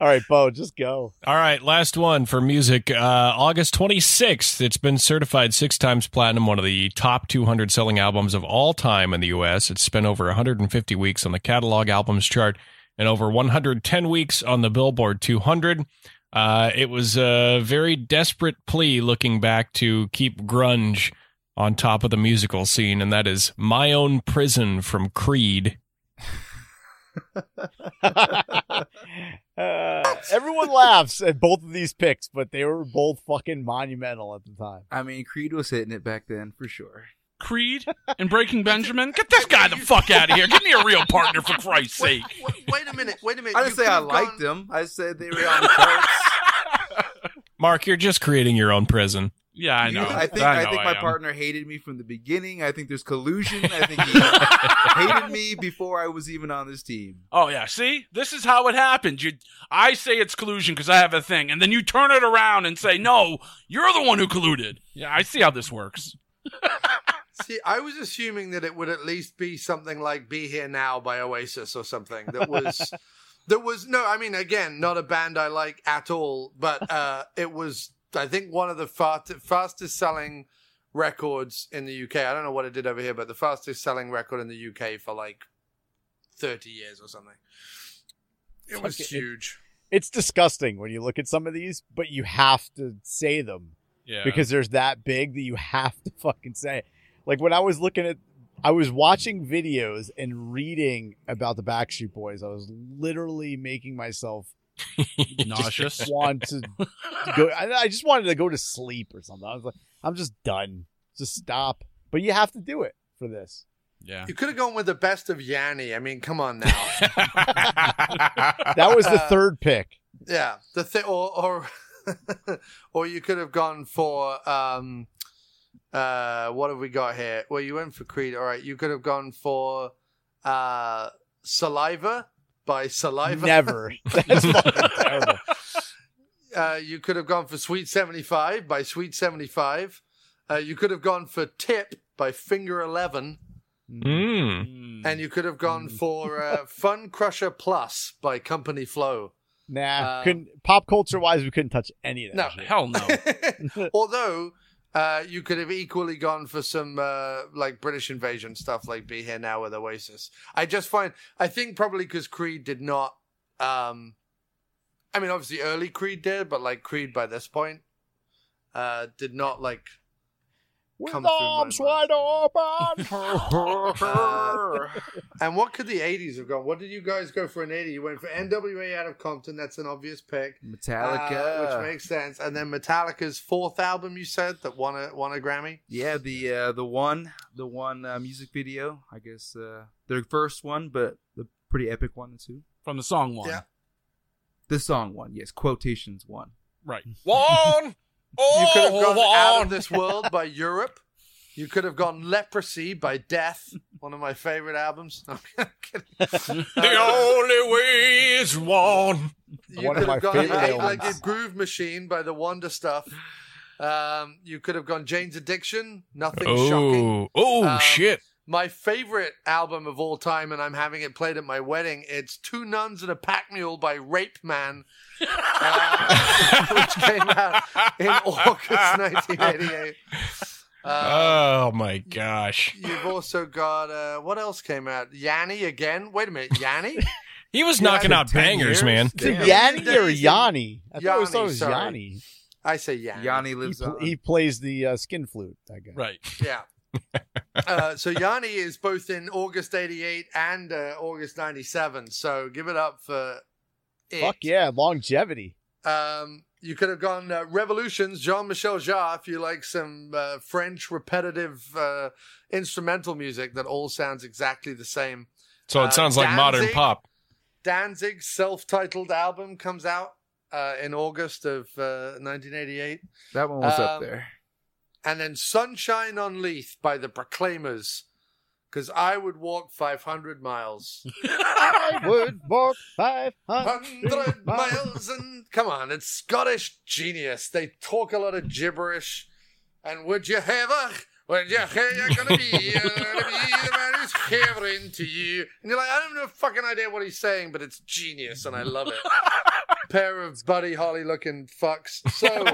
Speaker 2: All right, Beau, just go.
Speaker 7: All right, last one for music. Uh, August 26th, it's been certified six times platinum, one of the top 200 selling albums of all time in the U.S. It's spent over 150 weeks on the catalog albums chart and over 110 weeks on the Billboard 200. Uh, it was a very desperate plea looking back to keep grunge on top of the musical scene, and that is My Own Prison from Creed.
Speaker 2: uh, everyone laughs at both of these picks, but they were both fucking monumental at the time.
Speaker 9: I mean, Creed was hitting it back then for sure.
Speaker 6: Creed and Breaking Benjamin. Get this guy the fuck out of here. Give me a real partner for Christ's sake.
Speaker 8: Wait, wait a minute. Wait a minute.
Speaker 9: I didn't say I liked
Speaker 8: gone-
Speaker 9: them. I said they were on the charts.
Speaker 7: Marc, you're just creating your own prison.
Speaker 6: Yeah, I know.
Speaker 9: I think
Speaker 6: I
Speaker 9: I,
Speaker 6: know
Speaker 9: think my
Speaker 6: am.
Speaker 9: partner hated me from the beginning. I think there's collusion. I think he hated me before I was even on this team.
Speaker 6: Oh yeah, see, this is how it happened. You, I say it's collusion because I have a thing, and then you turn it around and say, "No, you're the one who colluded." Yeah, I see how this works.
Speaker 8: See, I was assuming that it would at least be something like "Be Here Now" by Oasis or something that was that was no. I mean, again, not a band I like at all, but uh, it was. I think one of the fast, fastest selling records in the UK. I don't know what it did over here, but the fastest selling record in the UK for like thirty years or something. It was
Speaker 2: Fuck it.
Speaker 8: huge.
Speaker 2: It's disgusting when you look at some of these, but you have to say them
Speaker 6: Yeah,
Speaker 2: because there's that big that you have to fucking say. it. Like when I was looking at, I was watching videos and reading about the Backstreet Boys. I was literally making myself
Speaker 6: nauseous.
Speaker 2: want to go. I, I just wanted to go to sleep or something. I was like, I'm just done. Just stop. But you have to do it for this.
Speaker 6: Yeah,
Speaker 8: You could have gone with the best of Yanni. I mean, come on now.
Speaker 2: That was the
Speaker 8: Uh,
Speaker 2: third pick.
Speaker 8: Yeah, the thing, or or or you could have gone for um, uh, what have we got here? Well, you went for Creed. All right, you could have gone for uh, Saliva by Saliva.
Speaker 2: Never. That's terrible.
Speaker 8: Uh, you could have gone for Sweet Seventy Five by Sweet Seventy Five. Uh, you could have gone for Tip by Finger Eleven,
Speaker 7: Mm.
Speaker 8: and you could have gone for uh, Funcrusher Plus by Company Flow.
Speaker 2: Nah,
Speaker 8: Um,
Speaker 2: couldn't pop culture wise, we couldn't touch any of that.
Speaker 8: No,
Speaker 2: shit.
Speaker 6: hell no.
Speaker 8: Although uh, you could have equally gone for some uh, like British invasion stuff, like "Be Here Now" with Oasis. I just find I think probably because Creed did not. Um, I mean, obviously early Creed did, but like Creed by this point uh, did not like.
Speaker 2: With
Speaker 8: come
Speaker 2: arms wide open.
Speaker 8: And what could the '80s have gone? What did you guys go for an '80? You went for NWA out of Compton. That's an obvious pick.
Speaker 9: Metallica,
Speaker 8: Uh, which makes sense. And then Metallica's fourth album, you said that won a won a Grammy.
Speaker 9: yeah, the uh, the one the one uh, music video. I guess uh, their first one, but the pretty epic one too.
Speaker 6: From the song one.
Speaker 8: Yeah.
Speaker 9: The song one, yes, quotations one.
Speaker 6: Right. One.
Speaker 8: You could have
Speaker 6: Oh,
Speaker 8: gone Out
Speaker 6: one.
Speaker 8: of This World by Europe. You could have gone Leprosy by Death, one of my favorite albums. No, I'm kidding.
Speaker 7: The only way is one.
Speaker 8: You
Speaker 2: One of
Speaker 8: could
Speaker 2: my
Speaker 8: have gone
Speaker 2: favorite
Speaker 8: Eight
Speaker 2: albums.
Speaker 8: Legged Groove Machine by The Wonder Stuff. Um, you could have gone Jane's Addiction, Nothing Shocking.
Speaker 7: Oh, oh
Speaker 8: Um,
Speaker 7: shit.
Speaker 8: My favorite album of all time, and I'm having it played at my wedding. It's Two Nuns and a Pack Mule by Rape Man, uh, which came out in August 1988. Um,
Speaker 7: oh my gosh.
Speaker 8: You've also got uh, what else came out? Yanni again. Wait a minute, Yanni.
Speaker 7: He was
Speaker 8: Yeah,
Speaker 7: knocking out bangers,
Speaker 9: years.
Speaker 7: man.
Speaker 2: Is it
Speaker 8: Damn.
Speaker 2: Yanni or
Speaker 8: Yanni.
Speaker 2: Yanni? I thought I always thought it was
Speaker 8: sorry.
Speaker 2: Yanni.
Speaker 8: I say Yanni.
Speaker 9: Yanni
Speaker 2: He,
Speaker 9: lives
Speaker 2: pl-
Speaker 9: on.
Speaker 2: he plays the uh, skin flute. That guy.
Speaker 6: Right.
Speaker 8: Yeah. Uh, so Yanni is both in August '88 and uh, August '97. So give it up for it.
Speaker 2: Fuck yeah, longevity.
Speaker 8: Um, you could have gone uh, Revolutions, Jean Michel Jarre, if you like some uh, French repetitive uh, instrumental music that all sounds exactly the same.
Speaker 7: So
Speaker 8: Uh,
Speaker 7: it sounds like modern pop.
Speaker 8: Danzig's self-titled album comes out uh, in August of uh, 1988.
Speaker 9: that one was up
Speaker 8: um,
Speaker 9: there.
Speaker 8: And then Sunshine on Leith by the Proclaimers. Because I would walk 500 miles.
Speaker 2: I would walk five hundred
Speaker 8: miles and come on, it's Scottish genius. They talk a lot of gibberish. And would you ever, would you ever, you're gonna be, you're gonna be the man who's cavering to you. And you're like, I don't have no fucking idea what he's saying, but it's genius and I love it. Pair of Buddy Holly looking fucks. So, uh,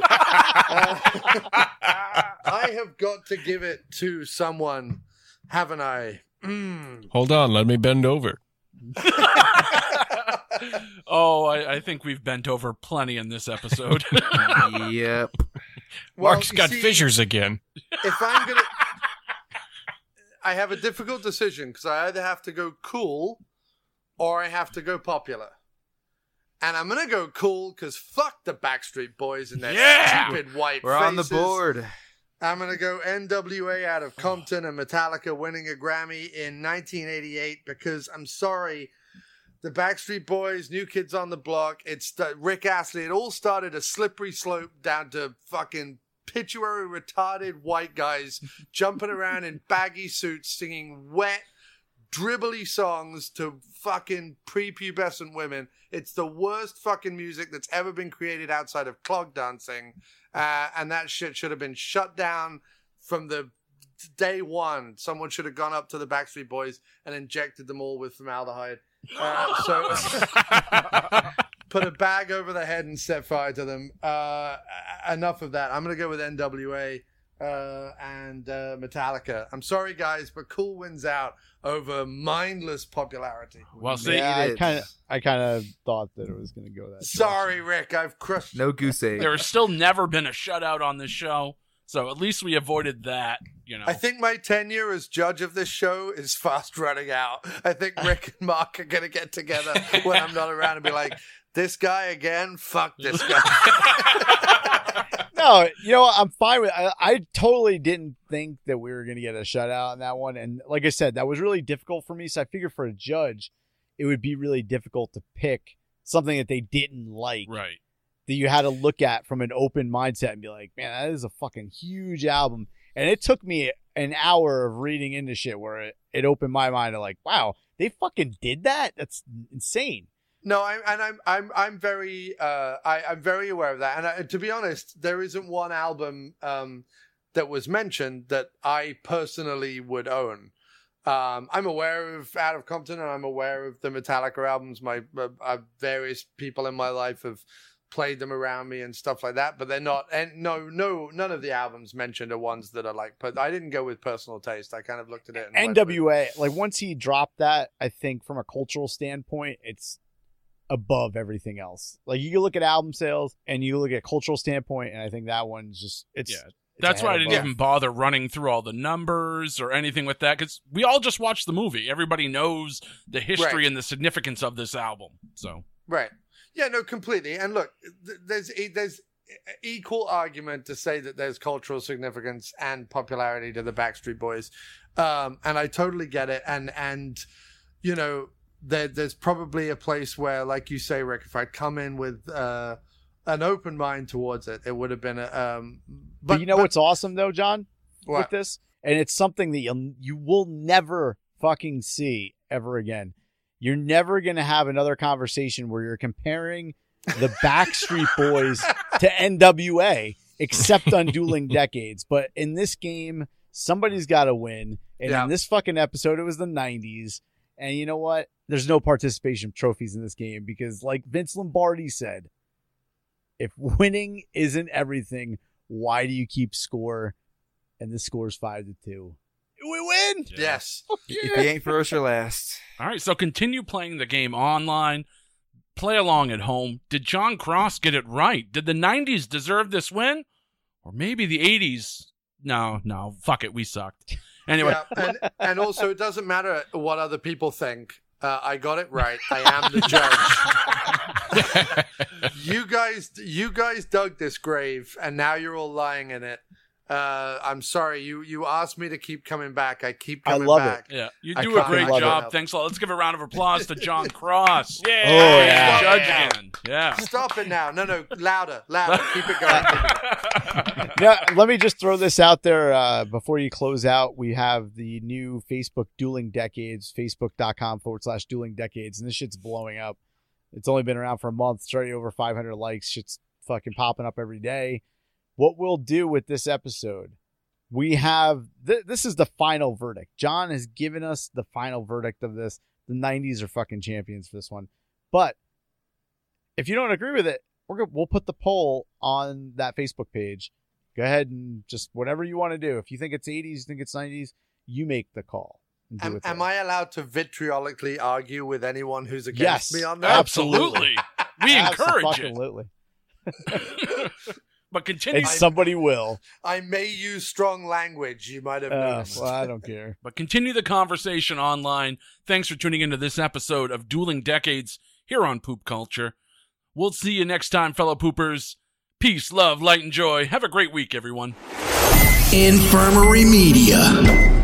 Speaker 8: I have got to give it to someone, haven't I? Mm.
Speaker 7: Hold on, let me bend over.
Speaker 6: Oh, I, I think we've bent over plenty in this episode.
Speaker 9: yep.
Speaker 8: Well,
Speaker 7: Marc's
Speaker 8: you
Speaker 7: got
Speaker 8: see,
Speaker 7: fissures again.
Speaker 8: If I'm gonna, I have a difficult decision because I either have to go cool, or I have to go popular. And I'm gonna go cool because fuck the Backstreet Boys and their
Speaker 6: Yeah!
Speaker 8: stupid white
Speaker 9: We're on the board.
Speaker 8: I'm gonna go NWA out of Compton and Metallica winning a Grammy in 1988 because I'm sorry, the Backstreet Boys, New Kids on the Block, it's the, Rick Astley. It all started a slippery slope down to fucking pituary retarded white guys jumping around in baggy suits singing wet dribbly songs to fucking prepubescent women. It's the worst fucking music that's ever been created outside of clog dancing. Uh, and that shit should have been shut down from the day one. Someone should have gone up to the Backstreet Boys and injected them all with formaldehyde. Uh, so put a bag over the head and set fire to them. Uh, enough of that. I'm going to go with NWA uh, and uh, Metallica. I'm sorry, guys, but cool wins out over mindless popularity.
Speaker 6: well, see,
Speaker 2: yeah, I kind of, I kind of thought that it was going to go that. Way.
Speaker 8: Sorry, Rick. I've crushed.
Speaker 9: No goose egg.
Speaker 6: there has still never been a shutout on this show, so at least we avoided that. You know,
Speaker 8: I think my tenure as judge of this show is fast running out. I think Rick and Marc are going to get together when I'm not around and be like, this guy again? Fuck this guy.
Speaker 2: No, you know what? I'm fine with. I, I totally didn't think that we were going to get a shutout on that one, and like I said, that was really difficult for me. So I figured for a judge, it would be really difficult to pick something that they didn't like
Speaker 6: right.
Speaker 2: That you had to look at from an open mindset and be like, man, that is a fucking huge album. And it took me an hour of reading into shit where it, it opened my mind to like, wow, they fucking did that. That's insane.
Speaker 8: No, I'm and I'm I'm I'm very uh I I'm very aware of that. And I, to be honest, there isn't one album um that was mentioned that I personally would own. Um, I'm aware of Out of Compton and I'm aware of the Metallica albums. My uh, uh, various people in my life have played them around me and stuff like that, but they're not. And no, no, none of the albums mentioned are ones that are like. But I didn't go with personal taste. I kind of looked at it. And went
Speaker 2: NWA, like once he dropped that, I think from a cultural standpoint, it's above everything else. Like you can look at album sales and you look at cultural standpoint, and I think that one's just it's.
Speaker 6: Yeah.
Speaker 2: it's
Speaker 6: That's why I didn't
Speaker 2: above.
Speaker 6: even bother running through all the numbers or anything with that because we all just watched the movie. Everybody knows the history
Speaker 8: Right.
Speaker 6: and the significance of this album. So
Speaker 8: Right. Yeah, no, completely. And look, th- there's there's equal argument to say that there's cultural significance and popularity to the Backstreet Boys, um, and I totally get it. And and you know, there, there's probably a place where, like you say, Rick, if I'd come in with uh, an open mind towards it, it would have been a. Um,
Speaker 2: But, you know what's awesome though, Jon,
Speaker 8: What?
Speaker 2: with this, and it's something that you you will never fucking see ever again. You're never gonna have another conversation where you're comparing the Backstreet Boys to NWA, except on Dueling Decades. But in this game, somebody's got to win, and
Speaker 8: Yeah.
Speaker 2: in this fucking episode, it was the '90s. And you know what? There's no participation trophies in this game because, like Vince Lombardi said, if winning isn't everything, why do you keep score? And the score is five to two. We win.
Speaker 8: Yes.
Speaker 9: If you ain't first or last.
Speaker 6: All right, so continue playing the game online. Play along at home. Did Jon Cross get it right? Did the 90s deserve this win? Or maybe the 80s? No, no, fuck it, we sucked. Anyway,
Speaker 8: Yeah, and, and also it doesn't matter what other people think. Uh, I got it right. I am the judge. you guys, you guys dug this grave, and now you're all lying in it. Uh, I'm sorry. You you asked me to keep coming back. I keep coming
Speaker 2: I
Speaker 8: coming
Speaker 2: love it.
Speaker 8: back.
Speaker 6: yeah, you do a great
Speaker 2: love it.
Speaker 6: job. Thanks a lot. Let's give a round of applause to Jon Cross. Yeah,
Speaker 2: Oh, yeah.
Speaker 6: Judge
Speaker 8: Yeah.
Speaker 6: again. Yeah.
Speaker 8: Stop it now. No, no, louder, louder. Keep it going. Keep it going.
Speaker 2: now, let me just throw this out there uh, before you close out. We have the new Facebook Dueling Decades, facebook.com forward slash dueling decades, and this shit's blowing up. It's only been around for a month. It's already over 500 likes. Shit's fucking popping up every day. What we'll do with this episode, we have th- this is the final verdict. Jon has given us the final verdict of this. The 90s are fucking champions for this one. But if you don't agree with it, we're go- we'll put the poll on that Facebook page go ahead and just whatever you want to do. If you think it's 80s, you think it's 90s, you make the call.
Speaker 8: Am, am. I allowed to vitriolically argue with anyone who's against
Speaker 10: Yes,
Speaker 8: me on that?
Speaker 6: Absolutely. We encourage it.
Speaker 10: Absolutely.
Speaker 6: But continue
Speaker 10: And somebody will.
Speaker 8: I may use strong language. You might have
Speaker 10: Uh,
Speaker 8: noticed.
Speaker 10: well, I don't care.
Speaker 6: but continue the conversation online. Thanks for tuning into this episode of Dueling Decades here on Poop Culture. We'll see you next time, fellow poopers. Peace, love, light, and joy. Have a great week, everyone.
Speaker 1: Infirmary Media.